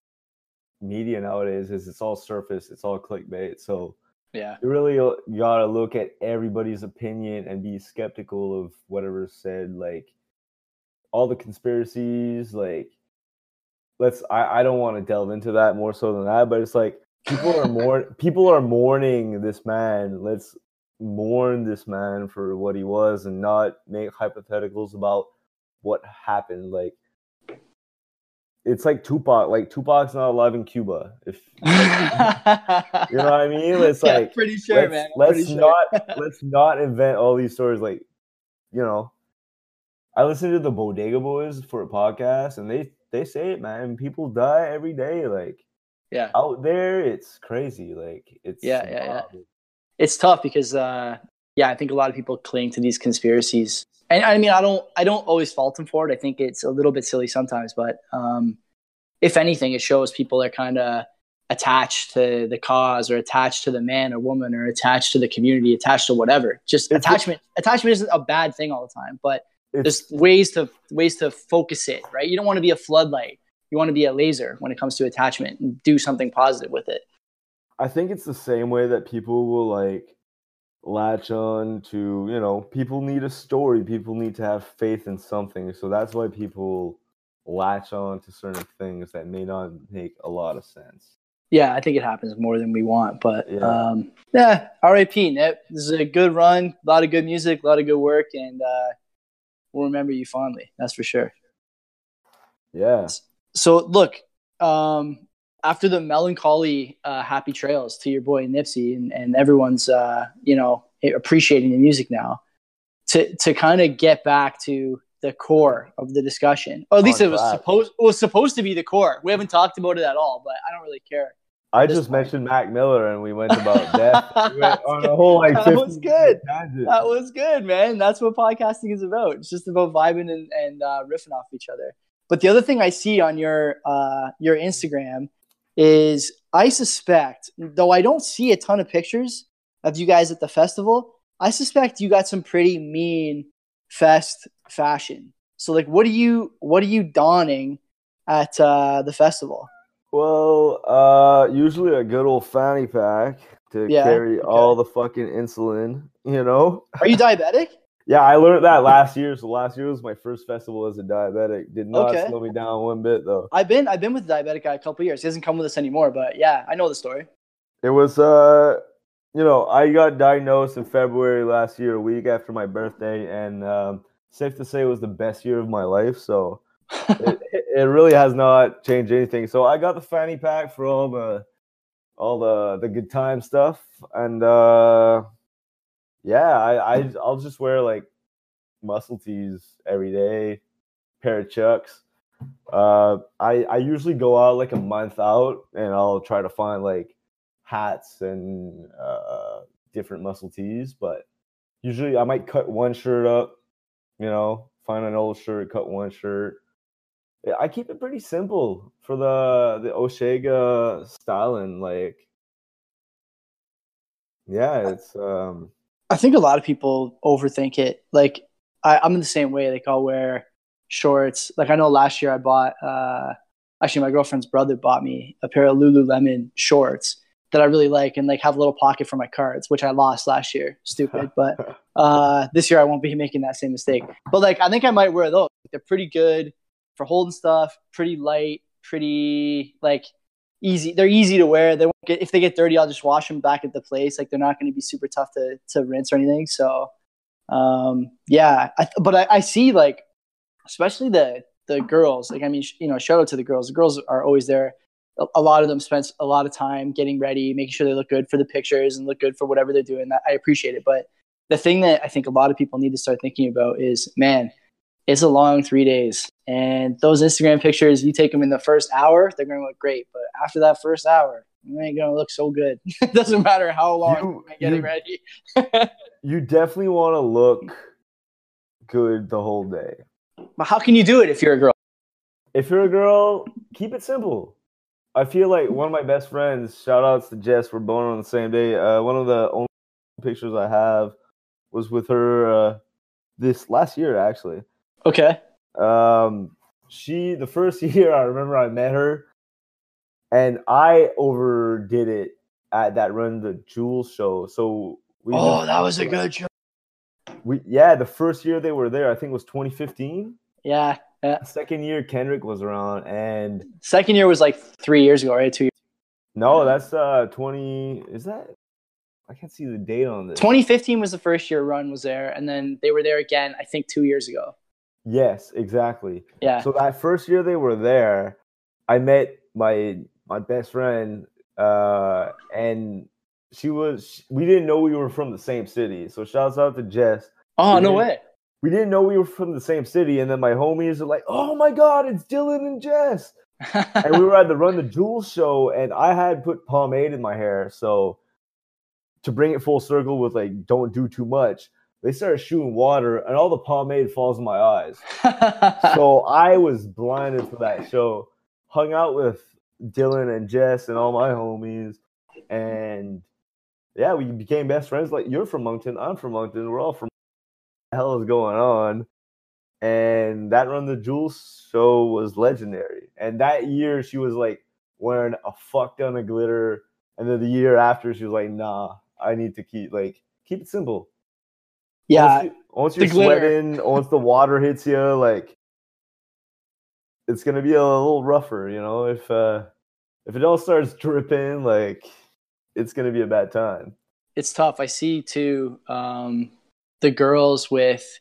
media nowadays is it's all surface, it's all clickbait. So yeah, you really uh, gotta look at everybody's opinion and be skeptical of whatever's said. Like all the conspiracies, like let's. I I don't want to delve into that more so than that, but it's like people are more people are mourning this man. Let's mourn this man for what he was and not make hypotheticals about what happened. Like it's like Tupac. Like Tupac's not alive in Cuba. If you know what I mean, it's yeah, like pretty sure, let's, man. let's sure. not let's not invent all these stories. Like, you know, I listen to the Bodega Boys for a podcast, and they they say it, man. People die every day. Like, yeah, out there, it's crazy. Like, it's yeah, yeah, yeah. It's tough because, uh, yeah, I think a lot of people cling to these conspiracies and I mean, I don't, I don't always fault him for it. I think it's a little bit silly sometimes, but um, if anything, it shows people are kind of attached to the cause or attached to the man or woman or attached to the community, attached to whatever. Just it's attachment. attachment isn't a bad thing all the time, but there's ways to ways to focus it. Right? You don't want to be a floodlight. You want to be a laser when it comes to attachment and do something positive with it. I think it's the same way that people will like latch on to you know people need a story people need to have faith in something. So that's why people latch on to certain things that may not make a lot of sense. Yeah i think it happens more than we want but yeah, um, yeah rip nip. This is a good run a lot of good music a lot of good work and uh, we'll remember you fondly that's for sure. Yeah. So look um, after the melancholy uh, happy trails to your boy Nipsey and, and everyone's uh, you know appreciating the music now to to kind of get back to the core of the discussion or at least it was supposed it was supposed to be the core we haven't talked about it at all but i don't really care I just point. mentioned Mac Miller and we went about death. We went on a whole like that was good. That was good, man. That's what podcasting is about. It's just about vibing and, and uh, riffing off each other. But the other thing I see on your uh, your Instagram is I suspect, though I don't see a ton of pictures of you guys at the festival, I suspect you got some pretty mean fest fashion. So like what are you what are you donning at uh, the festival? Well, uh, usually a good old fanny pack to yeah, carry okay. all the fucking insulin, you know? Are you diabetic? Yeah, I learned that last year. So last year was my first festival as a diabetic. Did not okay. slow me down one bit though. I've been I've been with a diabetic guy a couple years. He doesn't come with us anymore, but yeah, I know the story. It was uh you know, I got diagnosed in February last year, a week after my birthday, and um, safe to say it was the best year of my life. So it, it really has not changed anything. So I got the fanny pack for all the all the the good time stuff, and uh yeah, I, I I'll just wear like muscle tees every day, pair of chucks. Uh, I I usually go out like a month out, and I'll try to find like hats and uh, different muscle tees. But usually, I might cut one shirt up. You know, find an old shirt, cut one shirt. I keep it pretty simple for the the Osheaga styling. Like, yeah, it's um I think a lot of people overthink it. Like I, am in the same way. Like I'll wear shorts. Like I know last year I bought. Uh, actually, my girlfriend's brother bought me a pair of Lululemon shorts that I really like, and like have a little pocket for my cards, which I lost last year. Stupid, but uh, this year I won't be making that same mistake. But like I think I might wear those. They're pretty good for holding stuff. Pretty light. Pretty like easy. They're easy to wear. They won't get if they get dirty. I'll just wash them back at the place. Like they're not going to be super tough to to rinse or anything. So, um, yeah. I, but I, I see like, especially the the girls. Like I mean, sh- you know, shout out to the girls. The girls are always there. A, a lot of them spend a lot of time getting ready, making sure they look good for the pictures and look good for whatever they're doing. That I appreciate it. But the thing that I think a lot of people need to start thinking about is, man, it's a long three days And those Instagram pictures, you take them in the first hour, they're going to look great. But after that first hour, you ain't going to look so good. it doesn't matter how long you, you're getting ready. you definitely want to look good the whole day. But how can you do it if you're a girl? If you're a girl, keep it simple. I feel like one of my best friends, shout outs to Jess, we're born on the same day. Uh, one of the only pictures I have was with her uh, this last year, actually. Okay. Um, she the first year I remember I met her, and I overdid it at that Run the Jewels show. So we oh, that was a good show. We yeah, the first year they were there, I think it was 2015. Yeah, yeah. Second year Kendrick was around, and second year was like three years ago, right? Two years. No, that's uh 20. Is that? I can't see the date on this. 2015 was the first year Run was there, and then they were there again. I think two years ago. Yes, exactly. Yeah. So that first year they were there, I met my my best friend, uh, and she was. We didn't know we were from the same city. So shouts out to Jess. Oh we no way. We didn't know we were from the same city, and then my homies are like, "Oh my god, it's Dylan and Jess!" and we were at the Run the Jewels show, and I had put pomade in my hair, so to bring it full circle with like, don't do too much they started shooting water and all the pomade falls in my eyes. so I was blinded for that show. Hung out with Dylan and Jess and all my homies. And yeah, we became best friends. Like, you're from Moncton, I'm from Moncton, we're all from what the hell is going on. And that Run the Jewels show was legendary. And that year she was like wearing a fuck ton of glitter. And then the year after she was like, nah, I need to keep like keep it simple yeah. Once, you, once you're sweating, once the water hits you, like it's gonna be a little rougher, you know. If uh if it all starts dripping, like it's gonna be a bad time. It's tough. I see too um the girls with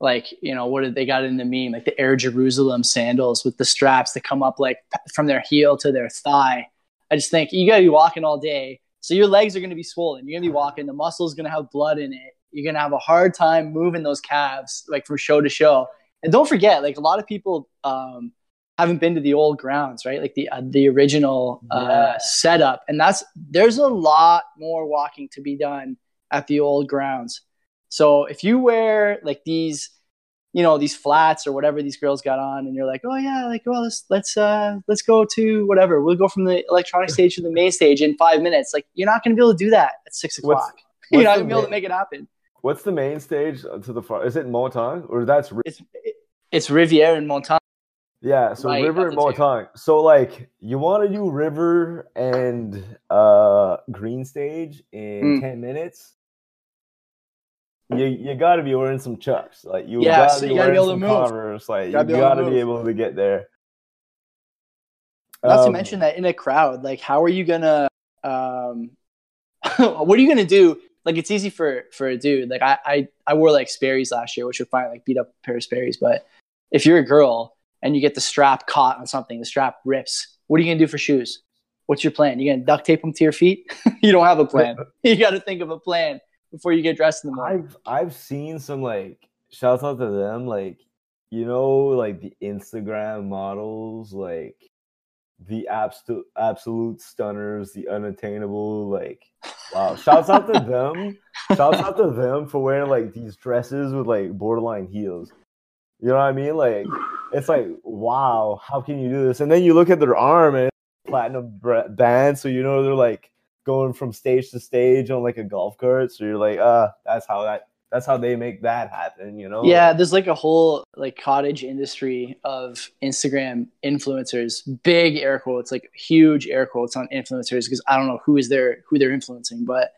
like you know what did they got in the meme like the air jerusalem sandals with the straps that come up like from their heel to their thigh i just think you gotta be walking all day so your legs are gonna be swollen you're gonna be walking the muscle's gonna have blood in it you're gonna have a hard time moving those calves like from show to show. And don't forget, like a lot of people um, haven't been to the old grounds, right? Like the uh, the original uh, yeah. setup, and that's there's a lot more walking to be done at the old grounds. So if you wear like these, you know, these flats or whatever these girls got on, and you're like, oh yeah, like well let's let's uh let's go to whatever. We'll go from the electronic stage to the main stage in five minutes. Like you're not gonna be able to do that at six o'clock. What's, what's you're not gonna be able to make it happen. What's the main stage to the far? Is it Montagne or that's? It's it's Rivière and Montagne. Yeah, so right, river and Montagne. So like you want to do river and uh green stage in mm. 10 minutes. You you got to be wearing some chucks. Like you yeah, got to so be wearing some Converse. Like you got to be able to get there. Not um, to mention that in a crowd, like how are you gonna um what are you gonna do like it's easy for for a dude. Like I I, I wore like Sperry's last year, which would fine, like beat up a pair of Sperry's. But if you're a girl and you get the strap caught on something, the strap rips. What are you gonna do for shoes? What's your plan? You gonna duct tape them to your feet? you don't have a plan. you got to think of a plan before you get dressed in the morning. I've I've seen some like shouts out to them like you know like the Instagram models like the absolute absolute stunners, the unattainable. Like, wow! Shouts out to them. Shouts out to them for wearing like these dresses with like borderline heels. You know what I mean? Like, it's like, wow, how can you do this? And then you look at their arm and platinum band, so you know they're like going from stage to stage on like a golf cart. So you're like, ah, that's how that that's how they make that happen, you know? Yeah, there's like a whole like cottage industry of Instagram influencers, big air quotes, like huge air quotes on influencers because I don't know who is there who they're influencing, but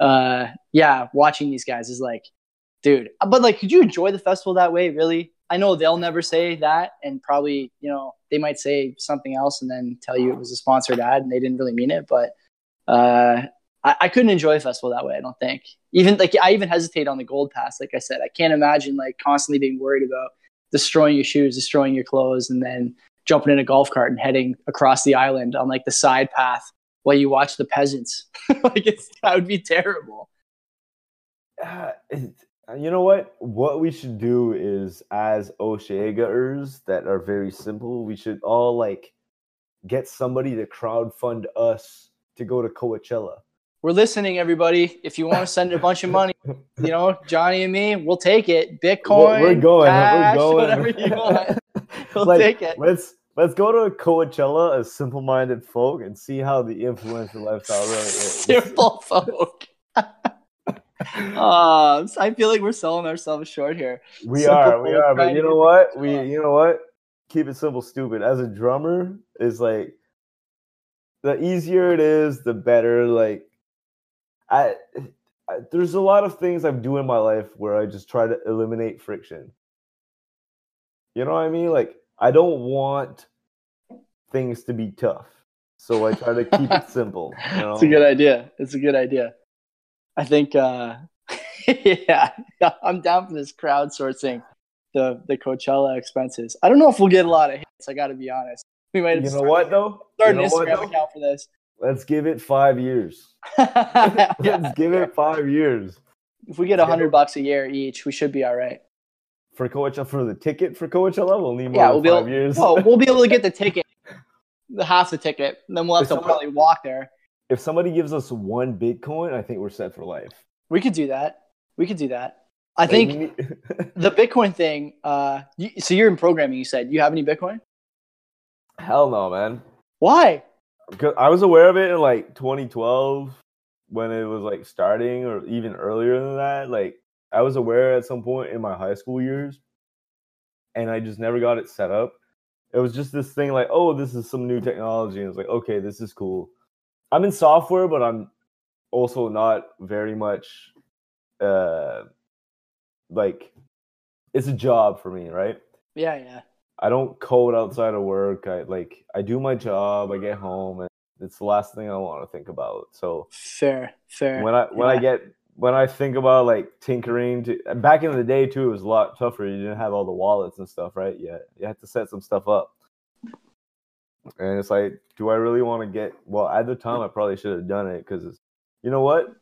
uh yeah, watching these guys is like, dude, but like could you enjoy the festival that way, really? I know they'll never say that and probably, you know, they might say something else and then tell you it was a sponsored ad and they didn't really mean it, but uh I, I couldn't enjoy a festival that way. I don't think. Even like I even hesitate on the gold pass. Like I said, I can't imagine like constantly being worried about destroying your shoes, destroying your clothes, and then jumping in a golf cart and heading across the island on like the side path while you watch the peasants. like it's that would be terrible. Uh, You know what? What we should do is, as Osheagaers that are very simple, we should all like get somebody to crowd fund us to go to Coachella. We're listening, everybody. If you want to send a bunch of money, you know, Johnny and me, we'll take it. Bitcoin, we're going, cash, we're going. whatever you want, we'll like, take it. Let's let's go to Coachella as simple-minded folk and see how the influencer lifestyle really is. Simple folk. uh, I feel like we're selling ourselves short here. We Simple are, we are, but you know what? We, you know what? Keep it simple, stupid. As a drummer, is like the easier it is, the better. Like, I, I, there's a lot of things I do in my life where I just try to eliminate friction. You know what I mean? Like, I don't want things to be tough, so I try to keep it simple. You know? It's a good idea. It's a good idea. I think, uh, yeah, I'm down for this crowdsourcing the the Coachella expenses. I don't know if we'll get a lot of hits. I got to be honest. We might have You know what though? start You an know what, Instagram though? account for this. Let's give it five years. Yeah. Let's give it five years. If we get a hundred bucks a year each, we should be all right. for Coachella for the ticket for Coachella. We'll need more Yeah, than we'll be five able. years. Well, we'll be able to get the ticket, the half the ticket. Then we'll have If to someone- probably walk there. if somebody gives us one Bitcoin, I think we're set for life. We could do that. We could do that. I Like, think need- the Bitcoin thing. Uh, you, so you're in programming. You said you have any Bitcoin? hell no, man. Why? Because I was aware of it in like 2012 when it was like starting, or even earlier than that. Like I was aware at some point in my high school years, and I just never got it set up. It was just this thing like, oh, this is some new technology, and it's like, okay, this is cool. I'm in software, but I'm also not very much uh like it's a job for me, right? Yeah, yeah. I don't code outside of work. I like I do my job, I get home and it's the last thing I want to think about. So Fair, fair. when I when I get when I think about like tinkering to back in the day too, it was a lot tougher. You didn't have all the wallets and stuff, right? Yeah. You had to set some stuff up. And it's like, do I really want to get well at the time I probably should have done it because you know what?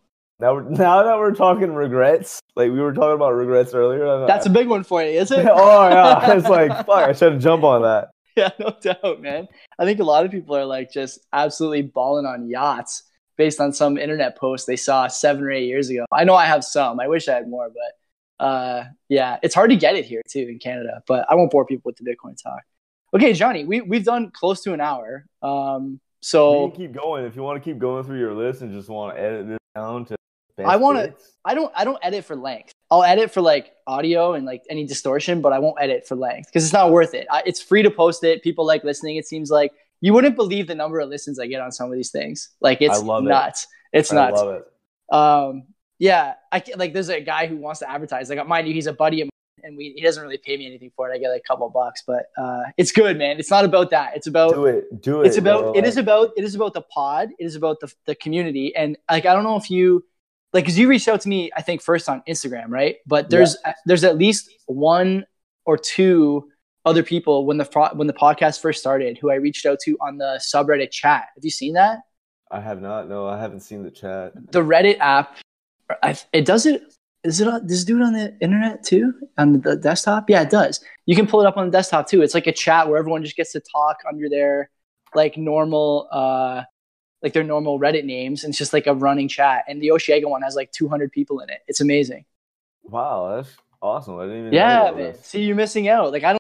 Now we're now that we're talking regrets, like we were talking about regrets earlier. That's a big one for you, is it? oh yeah. It's like fuck, I should have jumped on that. yeah, no doubt, man. I think a lot of people are like just absolutely balling on yachts based on some internet post they saw seven or eight years ago. I know I have some. I wish I had more, but uh, yeah, it's hard to get it here too in Canada. But I won't bore people with the Bitcoin talk. Okay, Johnny, we we've done close to an hour. Um, so can keep going if you want to keep going through your list and just want to edit this down to. Best I wanna- I don't I don't edit for length. I'll edit for like audio and like any distortion, but I won't edit for length because it's not worth it. I, it's free to post it. People like listening. It seems like you wouldn't believe the number of listens I get on some of these things. Like it's I love it. nuts. It's I nuts. love it. Um, yeah, I ca- like. There's a guy who wants to advertise. Like, mind you, he's a buddy of mine, and we he doesn't really pay me anything for it. I get like a couple bucks, but uh, it's good, man. It's not about that. It's about Do it. Do it. it's about bro. it is about it is about the pod it is about the, the community and like i don't know if you like because you reached out to me i think first on instagram right? But there's there's at least one or two other people when the pro- when the podcast first started who i reached out to on the subreddit chat. Have you seen that? I have not. No, I haven't seen the chat. the reddit app I, it does it is it does it do it on the internet too? On the desktop? Yeah it does. You can pull it up on the desktop too. It's like a chat where everyone just gets to talk under their like normal uh like their normal reddit names and it's just like a running chat and the Osheaga one has like 200 people in it. It's amazing. Wow, that's awesome. I didn't even. yeah man. see you're missing out. Like i don't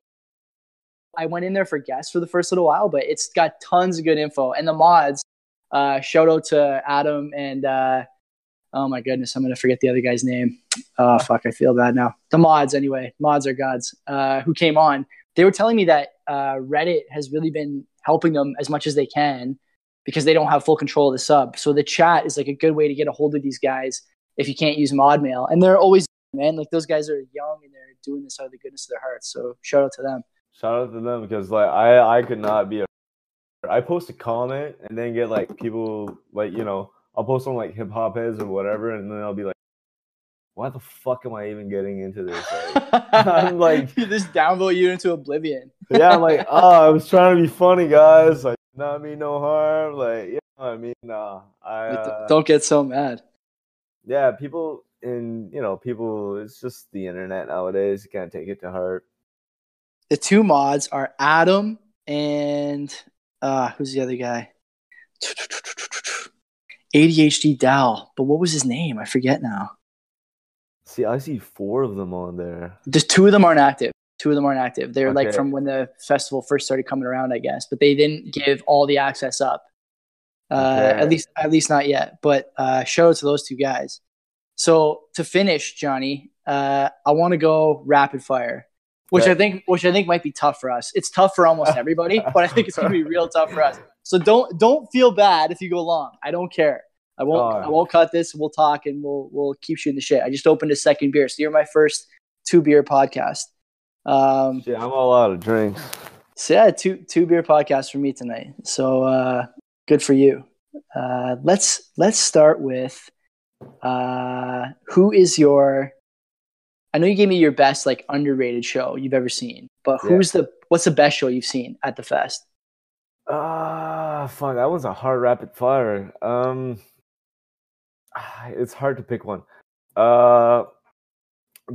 i went in there for guests for the first little while but it's got tons of good info. And the mods uh shout out to adam and uh oh my goodness i'm gonna forget the other guy's name. Oh fuck i feel bad now. The mods anyway. Mods are gods uh who came on. They were telling me that uh reddit has really been helping them as much as they can because they don't have full control of the sub so the chat is like a good way to get a hold of these guys if you can't use mod mail and they're always man like those guys are young and they're doing this out of the goodness of their hearts so shout out to them Shout out to them because like I I could not be a. I post a comment and then get like people like you know I'll post on like hip hop heads or whatever and then I'll be like, why the fuck am I even getting into this? Like, I'm like- just downvote you into oblivion yeah, I'm like, oh, I was trying to be funny, guys. Like, not mean no harm. Like, you know what I mean? Nah, I. Uh, don't get so mad yeah, people. and you know, people. It's just the internet nowadays. You can't take it to heart. The two mods are Adam and uh, who's the other guy? ADHD Dal, but what was his name? I forget now. See, I see four of them on there. Just two of them aren't active. Two of them aren't active. They're okay. like from when the festival first started coming around, I guess. But they didn't give all the access up. Uh, okay. At least, at least not yet. But uh, shout out to those two guys. So to finish, Johnny, uh, I want to go rapid fire, which okay. I think, which I think might be tough for us. It's tough for almost everybody, but I think it's gonna be real tough for us. So don't don't feel bad if you go long. I don't care. I won't. I won't cut this. We'll talk and we'll we'll keep shooting the shit. I just opened a second beer, so you're my first two beer podcast. Um, yeah, I'm all out of drinks. So yeah, two two beer podcasts for me tonight. So uh, good for you. Uh, let's let's start with uh, who is your. I know you gave me your best like underrated show you've ever seen, but who's yeah. the what's the best show you've seen at the fest? Ah, uh, fuck, that was a hard rapid fire. Um, it's hard to pick one. Uh,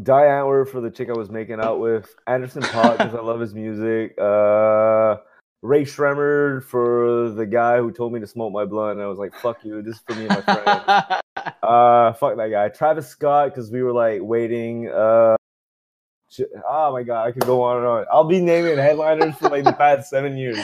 Die Antwoord for the chick I was making out with. Anderson .Paak because I love his music. Uh, Rae Sremmurd for the guy who told me to smoke my blunt. And I was like, fuck you. This is for me and my friend. uh, fuck that guy. Travis Scott because we were like waiting. Uh, oh my god, I could go on and on. I'll be naming headliners for like the past seven years.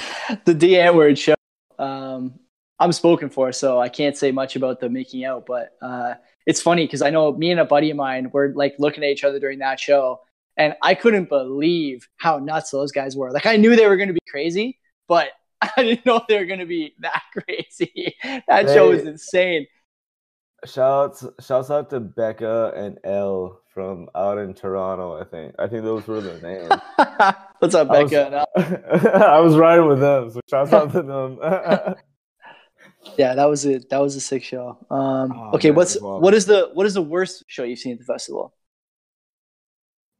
The Die Antwoord show. Um, I'm spoken for, so I can't say much about the making out. But uh, it's funny because I know me and a buddy of mine were like looking at each other during that show, and I couldn't believe how nuts those guys were. Like I knew they were going to be crazy, but I didn't know they were going to be that crazy. that show was insane. Shouts, shouts out to Becca and Elle from out in Toronto. I think. I think those were their names. What's up, Becca? I was, I was riding with them, so shouts out to them yeah, that was a that was a sick show. Um, oh, okay, man, what's well. what is the what is the worst show you've seen at the festival?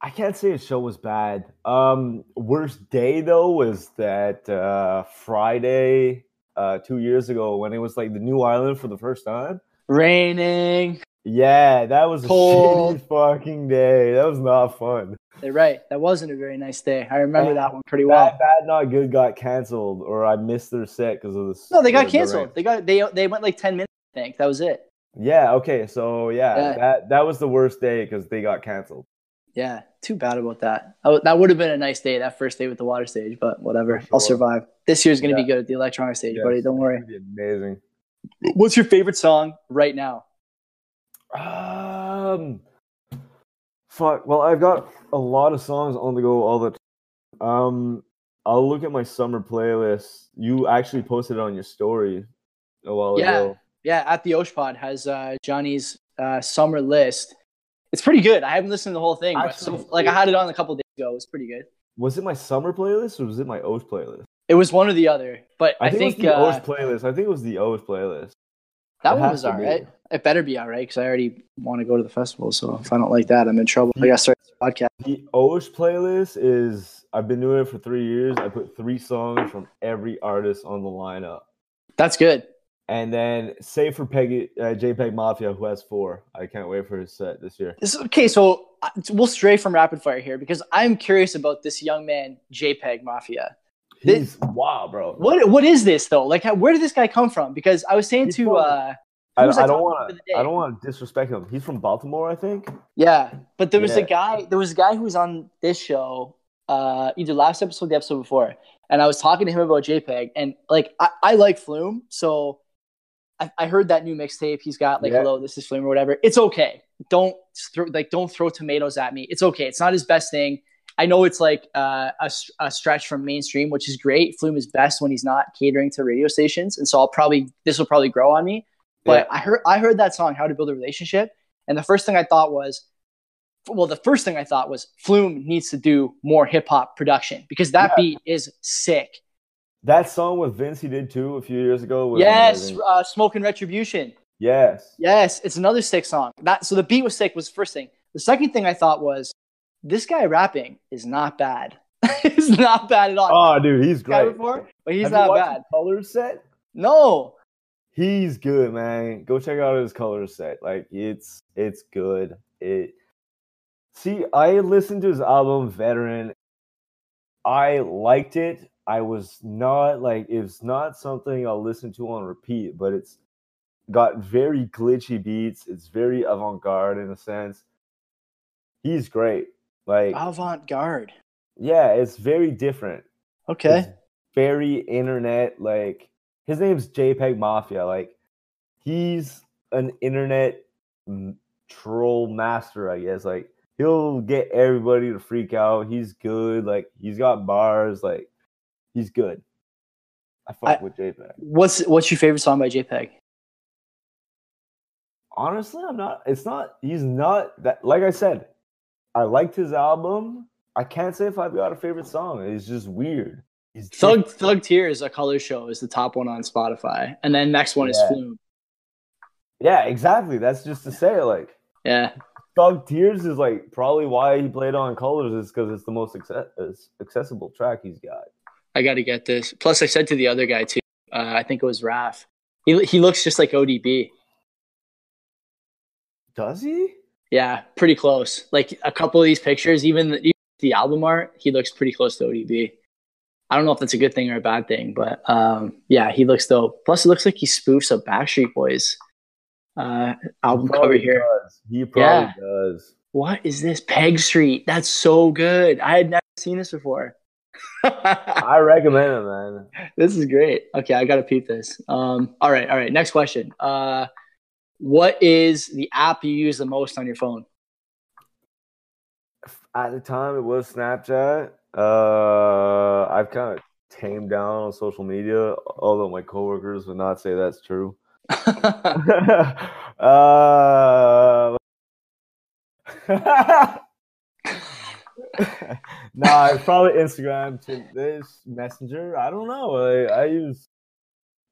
I can't say a show was bad. Um, worst day though was that uh, Friday uh, two years ago when it was like the new island for the first time. Raining. Yeah, that was Cold. a shitty fucking day. That was not fun. They're right. That wasn't a very nice day. I remember that, that one pretty well. BADBADNOTGOOD got canceled, or I missed their set because of this. No, they got canceled. They got they they went like ten minutes. I think that was it. Yeah. Okay. So yeah, yeah. that that was the worst day because they got canceled. Yeah. Too bad about that. Oh, that would have been a nice day. That first day with the water stage, but whatever. Sure. I'll survive. This year's gonna yeah. be good at the electronic stage, yes. buddy. Don't worry. amazing. What's your favorite song right now? Um, fuck. Well, I've got a lot of songs on the go all the time. Um, I'll look at my summer playlist. You actually posted it on your story a while yeah. ago. Yeah, at the Oshpod has uh, Johnny's uh, summer list. It's pretty good. I haven't listened to the whole thing, actually, but so, like I had it on a couple days ago. It was pretty good. Was it my summer playlist or was it my Osh playlist? It was one or the other, but I, I think, think it was the uh, Osh playlist. I think it was the Osh playlist. That it one was all right. It better be all right because I already want to go to the festival. So if I don't like that, I'm in trouble. I got to start this podcast. The Osh playlist is I've been doing it for three years. I put three songs from every artist on the lineup. That's good. And then say for Peggy uh, JPEG Mafia, who has four. I can't wait for his set this year. This, okay, so uh, we'll stray from rapid fire here because I'm curious about this young man, JPEG Mafia. This, wow, bro. What what is this though? Like, how, where did this guy come from? Because I was saying He's to uh, I, I, don't want to. I don't want to disrespect him. He's from Baltimore, I think. Yeah, but there was yeah. a guy. There was a guy who was on this show, uh, either last episode, or the episode before, and I was talking to him about JPEG, and like I, I like Flume, so I, I heard that new mixtape he's got, like yeah. "Hello, this is Flume" or whatever. It's okay. Don't throw like don't throw tomatoes at me. It's okay. It's not his best thing. I know it's like uh, a, a stretch from mainstream, which is great. Flume is best when he's not catering to radio stations, and so I'll probably this will probably grow on me. But yeah. I heard I heard that song, How to Build a Relationship, and the first thing I thought was, well, the first thing I thought was Flume needs to do more hip hop production because that yeah. beat is sick. That song with Vince he did too a few years ago. yes, uh, Smoke & Retribution. Yes. Yes, it's another sick song. That so the beat was sick was the first thing. The second thing I thought was this guy rapping is not bad. it's not bad at all. Oh, dude, he's great. Before, but he's Have not bad. Color set? No, he's good, man. Go check out his color set. Like it's it's good. It see, I listened to his album Veteran. I liked it. I was not like it's not something I'll listen to on repeat, but it's got very glitchy beats. It's very avant-garde in a sense. He's great. Like avant-garde. Yeah, it's very different. Okay. It's very internet like his name's JPEG Mafia. Like he's an internet troll master, I guess. Like he'll get everybody to freak out. He's good. Like he's got bars. Like he's good. I fuck I, with JPEG. What's what's your favorite song by JPEG? Honestly, I'm not. It's not. He's not that. Like I said, I liked his album. I can't say if I've got a favorite song. It's just weird. He's Thug different. Thug Tears, a color show, is the top one on Spotify, and then next one yeah. is Flume. Yeah, exactly. That's just to say, like, yeah, Thug Tears is like probably why he played on Colors is because it's the most accessible track he's got. I got to get this. Plus, I said to the other guy too. Uh, I think it was Raf. He he looks just like ODB. Does he? Yeah, pretty close. Like a couple of these pictures, even the, even the album art, he looks pretty close to ODB. I don't know if that's a good thing or a bad thing, but um, yeah, he looks dope. Plus, it looks like he spoofs a Backstreet Boys uh, album cover here. Does. He probably yeah. does. What is this? Peg Street. That's so good. I had never seen this before. I recommend it, man. This is great. Okay, I gotta peep this. Um, all right, all right. Next question. Uh, what is the app you use the most on your phone? At the time, it was Snapchat. Uh, I've kind of tamed down on social media, although my coworkers would not say that's true. uh, nah, probably Instagram to this Messenger. I don't know. I, I use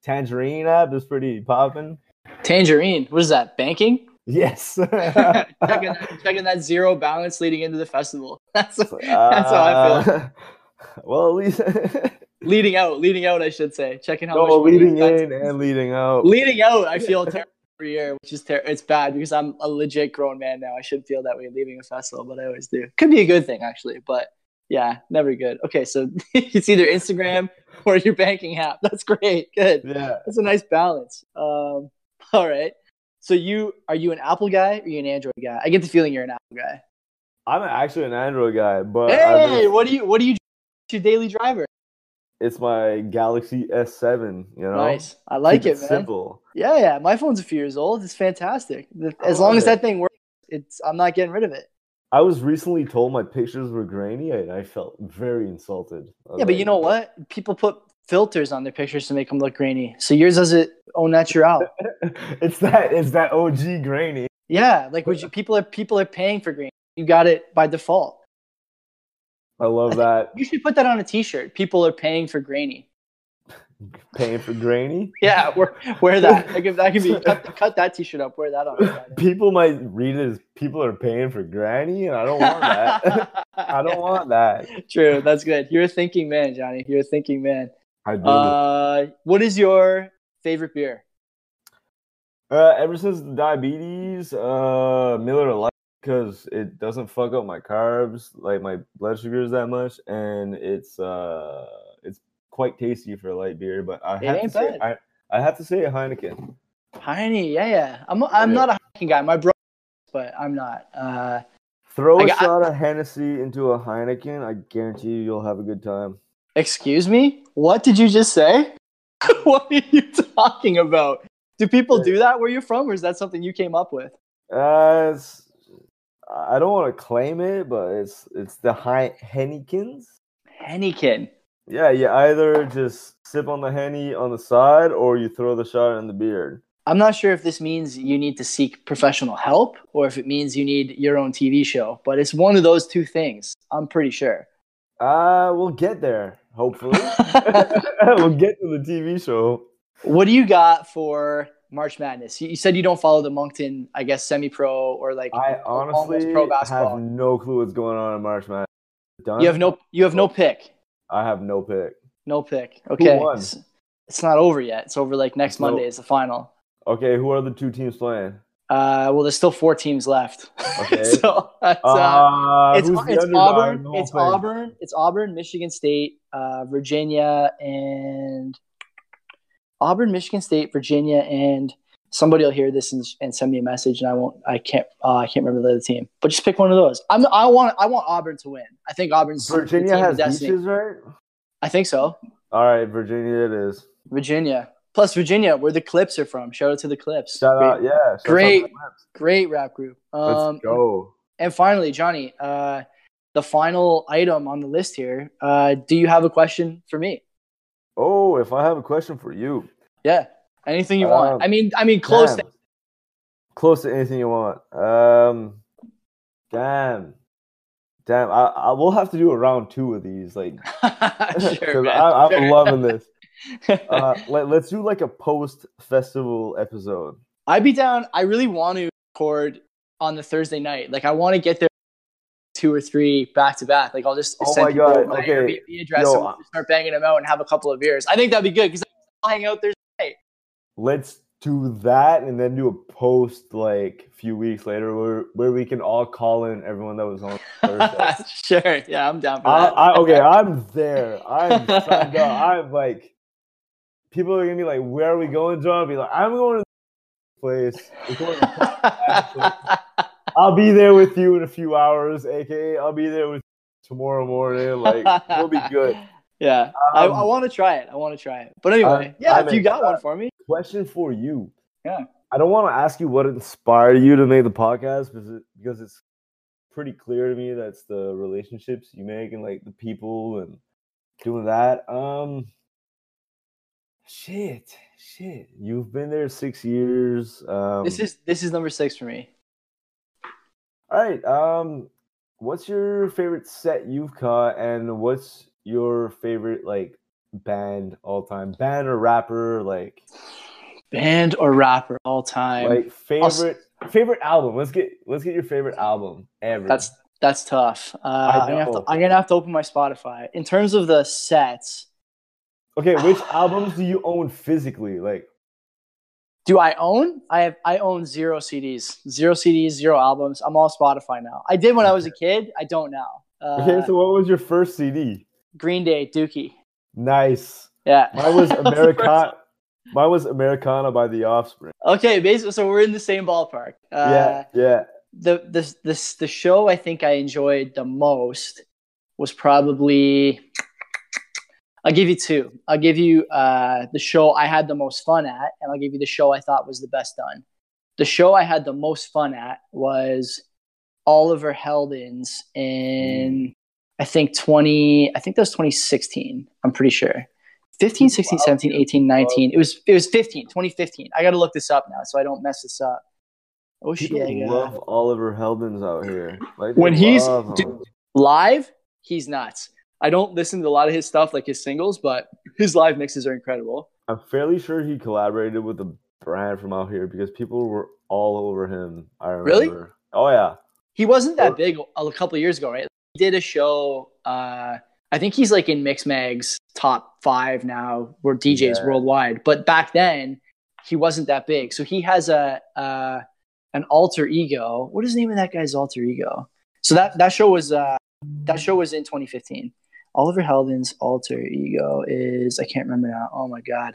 Tangerine app. It's pretty popping. Tangerine. What is that? Banking? Yes. checking, checking that zero balance leading into the festival. That's that's uh, how I feel. Well, at least leading out, leading out, I should say. Checking how no, much leading in and leading out. Leading out, I feel terrible every year, which is ter- it's bad because I'm a legit grown man now. I should feel that way leaving a festival, but I always do. Could be a good thing actually, but yeah, never good. Okay, so it's either Instagram or your banking app. That's great. Good. Yeah, that's a nice balance. Um, all right. So you are you an Apple guy or are you an Android guy? I get the feeling you're an Apple guy. I'm actually an Android guy, but hey, what do you what do you your daily driver? It's my Galaxy S7. You know, nice. I like Keep it, man. Simple. Yeah, yeah. My phone's a few years old. It's fantastic. As long as that thing works, it's I'm not getting rid of it. I was recently told my pictures were grainy, and I felt very insulted. Yeah, but like, you know what? People put filters on their pictures to make them look grainy. So yours does it au natural. it's that it's that OG grainy. Yeah, like would you, people are people are paying for grainy. You got it by default. I love that. You should put that on a T-shirt. People are paying for grainy. Paying for grainy? yeah, wear, wear that. Like if that can be cut, cut that T-shirt up. Wear that on. People might read it as people are paying for granny, and I don't want that. I don't want that. True, that's good. You're a thinking man, Johnny. You're a thinking man. I do. Uh, what is your favorite beer? Uh, ever since the diabetes, uh, Miller Lite because it doesn't fuck up my carbs, like my blood sugars that much, and it's uh, it's quite tasty for a light beer. But I have to say, I, I have to say a Heineken. Heine, yeah, yeah. I'm I'm yeah. not a Heineken guy. My brother, but I'm not. Uh, Throw a got, shot of Hennessy into a Heineken. I guarantee you, you'll have a good time. Excuse me? What did you just say? what are you talking about? Do people do that where you're from, or is that something you came up with? Uh, I don't want to claim it, but it's it's the high Hennekens. Henneken. Yeah, you either just sip on the henny on the side, or you throw the shot in the beard. I'm not sure if this means you need to seek professional help, or if it means you need your own TV show. But it's one of those two things. I'm pretty sure. Uh, we'll get there. Hopefully, we'll get to the TV show. What do you got for March Madness? You said you don't follow the Moncton, I guess, semi-pro or like I honestly pro basketball. have no clue what's going on in March Madness. Done? You have no, you have no pick. I have no pick. No pick. Okay. It's not over yet. It's over like next So- Monday. It's the final. Okay, who are the two teams playing? Uh, well, there's still four teams left. Okay. so uh, Uh, it's it's Auburn. It's thing? Auburn. It's Auburn, Michigan State, uh, Virginia, and Auburn, Michigan State, Virginia, and somebody will hear this and, and send me a message, and I won't. I can't. Uh, I can't remember the other team, but just pick one of those. I'm. I want. I want Auburn to win. I think Auburn's Virginia has beaches, right? I think so. All right, Virginia it is. Virginia. Plus Virginia, where the Clipse are from. Shout out to the Clipse. Shout great, out, yeah. shout great. Clipse. great rap group. Let's Um, go. And finally, Johnny, uh, the final item on the list here. Uh, do you have a question for me? Oh, if I have a question for you, Yeah, anything you Um, want. I mean, I mean, close. Damn. close to anything you want. Um, damn, damn. I, I will have to do a round two of these, like, sure, man, I'm sure. loving this. Uh, let, let's do like a post festival episode. I'd be down. I really want to record on the Thursday night. Like, I want to get there two or three back to back. Like, I'll just Oh send my God, my okay. Airbnb address Yo, and we'll start banging them out and have a couple of beers. I think that'd be good because I'll hang out Thursday. night. Let's do that and then do a post like a few weeks later where where we can all call in everyone that was on Thursday. sure. Yeah, I'm down for I, that. I, okay, I'm there. I'm signed up. I'm like, people are gonna be like, "Where are we going, Jon?" I'll be like, "I'm going to place. Going to- I'll be there with you in a few hours, aka I'll be there with you tomorrow morning. Like, we'll be good." Yeah, I, Um, I want to try it. I want to try it. But anyway, yeah, I'm if you got one for me, Question for you. Yeah. I don't want to ask you what inspired you to make the podcast because it, because it's pretty clear to me that's the relationships you make and like the people and doing that. Um, shit, shit. You've been there six years. Um, this is this is number six for me. all right. Um, what's your favorite set you've caught, and what's your favorite like band all time? Band or rapper? Like, Band or rapper all time. like I'll favorite favorite album. Let's get let's get your favorite album ever. that's that's tough. Uh, I'm, gonna have to. I'm gonna have to open my Spotify. In terms of the sets, okay. Which albums do you own physically? Like, do I own? I have I own zero CDs, zero CDs, zero albums. I'm all Spotify now. I did when I was a kid. I don't now. Uh, okay, so what was your first CD? Green Day, Dookie. Nice. Yeah, Mine was That the first Americana. Mine was Americana by The Offspring. Okay, basically, so we're in the same ballpark. Uh, yeah, yeah. the the this the show I think I enjoyed the most was probably I'll give you two. I'll give you uh, the show I had the most fun at, and I'll give you the show I thought was the best done. The show I had the most fun at was Oliver Heldens in I think 20 I think that was 2016. I'm pretty sure. 15, 16, 17, 18, 19. It was it was 15, 2015. I got to look this up now so I don't mess this up. Oh shit. People love Oliver Heldens out here. Like, When he's- dude, live, he's nuts. I don't listen to a lot of his stuff, like his singles, but his live mixes are incredible. I'm fairly sure he collaborated with a brand from out here because people were all over him. I remember. Really? Oh yeah. He wasn't that big a couple of years ago, right? He did a show. Uh, I think he's like in Mixmag's top five now, where DJs Yeah. worldwide. But back then, he wasn't that big. So he has a uh, an alter ego. What is the name of that guy's alter ego? So that that show was uh, that show was in 2015. Oliver Heldens' alter ego is I can't remember now. Oh my god.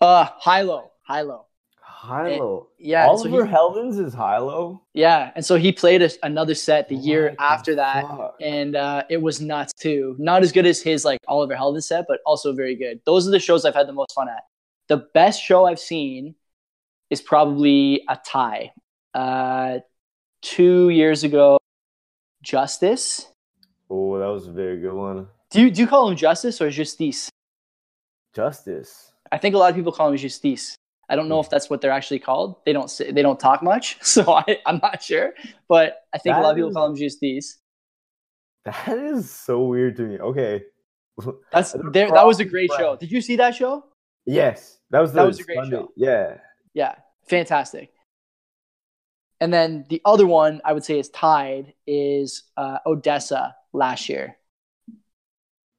Uh, HI-LO, HI-LO. HI-LO. Yeah, so Oliver he- Heldens is HI-LO. Yeah, and so he played a, another set the year after that, fuck? and uh, it was nuts too. Not as good as his like Oliver Heldens set, but also very good. Those are the shows I've had the most fun at. The best show I've seen is probably a tie. Uh, two years ago, Justice. Oh, that was a very good one. Do you do you call him Justice or Justice? Justice. I think a lot of people call him Justice. I don't know if that's what they're actually called. They don't say, they don't talk much, so I, I'm not sure. But I think a lot of people is- call him Justice. That is so weird to me. Okay. That's there. That was a great show. Did you see that show? Yes, that was That was a great Sunday- show. Yeah. Yeah, fantastic. And then the other one I would say is tied is uh, ODESZA last year.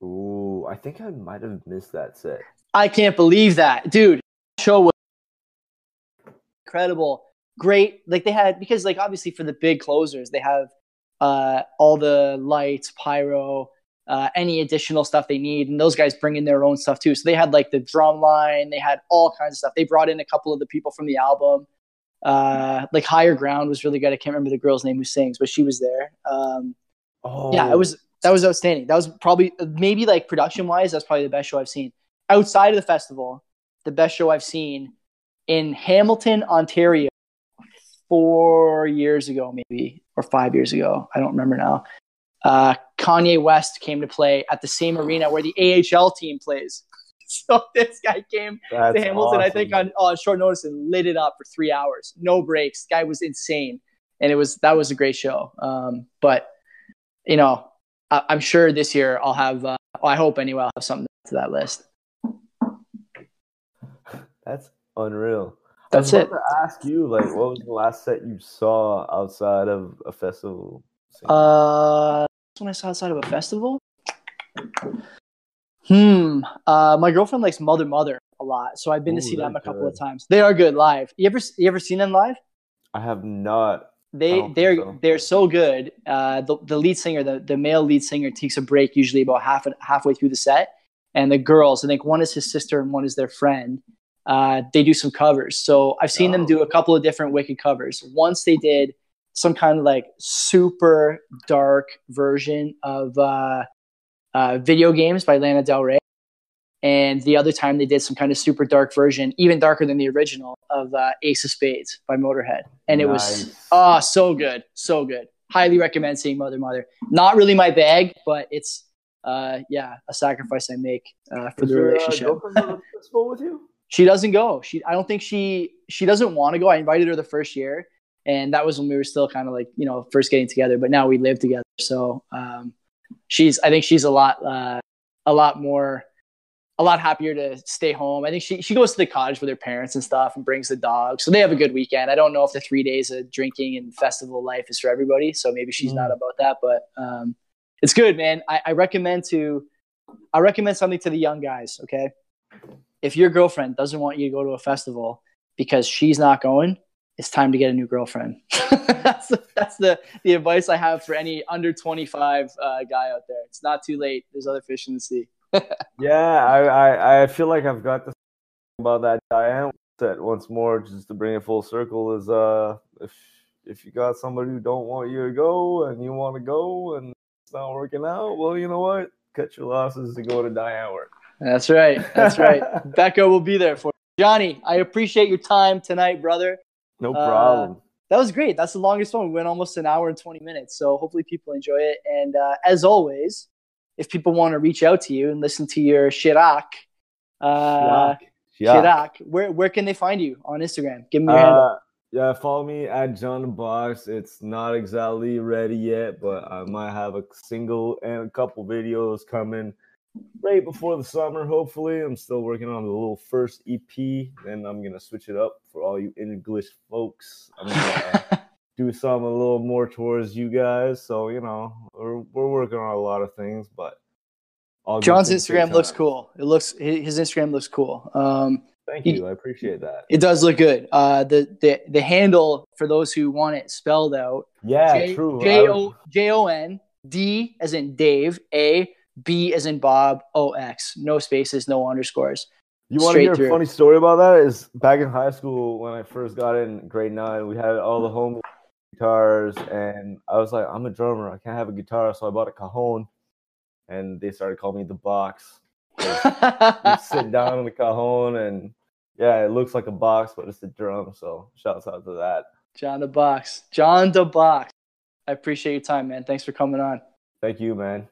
Ooh, I think I might have missed that set. I can't believe that, dude. Show was incredible, great. Like they had because like obviously for the big closers they have uh, all the lights, pyro, uh, any additional stuff they need, and those guys bring in their own stuff too. So they had like the drum line, they had all kinds of stuff. They brought in a couple of the people from the album. Uh, like Higher Ground was really good. I can't remember the girl's name who sings, but she was there. Um, oh. Yeah, it was that was outstanding. That was probably maybe like production wise, that's probably the best show I've seen outside of the festival. The best show I've seen in Hamilton, Ontario, four years ago, maybe or five years ago. I don't remember now. Uh, Kanye West came to play at the same arena where the AHL team plays. So this guy came That's to Hamilton, awesome. I think, on, on short notice and lit it up for three hours, no breaks. Guy was insane, and it was that was a great show. Um, but you know, I, am sure this year I'll have. Uh, I hope anyway, I'll have something to that list. That's unreal. That's it. To ask you, like, what was the last set you saw outside of a festival? Uh, when I saw outside of a festival. Hmm. Uh, my girlfriend likes Mother Mother a lot, so I've been Ooh, to see them a couple good. of times. They are good live. You ever you ever seen them live? I have not. They they're so. they're so good. Uh, the the lead singer, the the male lead singer, takes a break usually about half halfway through the set, and the girls, I think one is his sister and one is their friend. Uh, they do some covers. So I've seen oh. them do a couple of different Wicked covers. Once they did some kind of like super dark version of uh, uh, video games by Lana Del Rey. And the other time they did some kind of super dark version, even darker than the original, of uh, Ace of Spades by Motorhead. And it nice. was, oh, so good. So good. Highly recommend seeing Mother Mother. Not really my bag, but it's, uh, yeah, a sacrifice I make uh, for Is the uh, relationship. with you? She doesn't go. She, I don't think she, she doesn't want to go. I invited her the first year and that was when we were still kind of like you know first getting together but now we live together so um, she's i think she's a lot uh, a lot more a lot happier to stay home i think she, she goes to the cottage with her parents and stuff and brings the dog so they have a good weekend i don't know if the three days of drinking and festival life is for everybody so maybe she's mm. not about that but um, it's good man I, I recommend to i recommend something to the young guys okay if your girlfriend doesn't want you to go to a festival because she's not going it's time to get a new girlfriend. that's the, that's the the advice I have for any under 25 uh, guy out there. It's not too late. There's other fish in the sea. Yeah, I, I, I feel like I've got to about that Diane set once more, just to bring it full circle. Is uh, if if you got somebody who don't want you to go and you want to go and it's not working out, well, you know what? Cut your losses and go to Diane work. That's right. That's right. Becca will be there for you. Johnny. I appreciate your time tonight, brother. No problem. Uh, that was great. That's the longest one. We went almost an hour and 20 minutes. So hopefully people enjoy it. And uh, as always, if people want to reach out to you and listen to your Shirak, uh, Shirak, where, where can they find you on Instagram? Give me your uh, handle. Yeah, follow me at Jon the Box. It's not exactly ready yet, but I might have a single and a couple videos coming right before the summer, hopefully. I'm still working on the little first EP. Then I'm gonna switch it up for all you English folks. I'm gonna do some a little more towards you guys. So you know, we're we're working on a lot of things, but Jon's Instagram looks cool. It looks his Instagram looks cool. Um, Thank you. He, I appreciate that. It does look good. Uh, the the the handle for those who want it spelled out. Yeah, J- true. J O J O N D as in Dave A B as in Bob, O X. No spaces, no underscores. You want to hear through. a funny story about that? Is back in high school when I first got in grade nine, we had all the home guitars, and I was like, I'm a drummer, I can't have a guitar, so I bought a cajon, and they started calling me the box. sit down on the cajon, and yeah, it looks like a box, but it's a drum. So shouts out to that. Jon the Box, Jon the Box. I appreciate your time, man. Thanks for coming on. Thank you, man.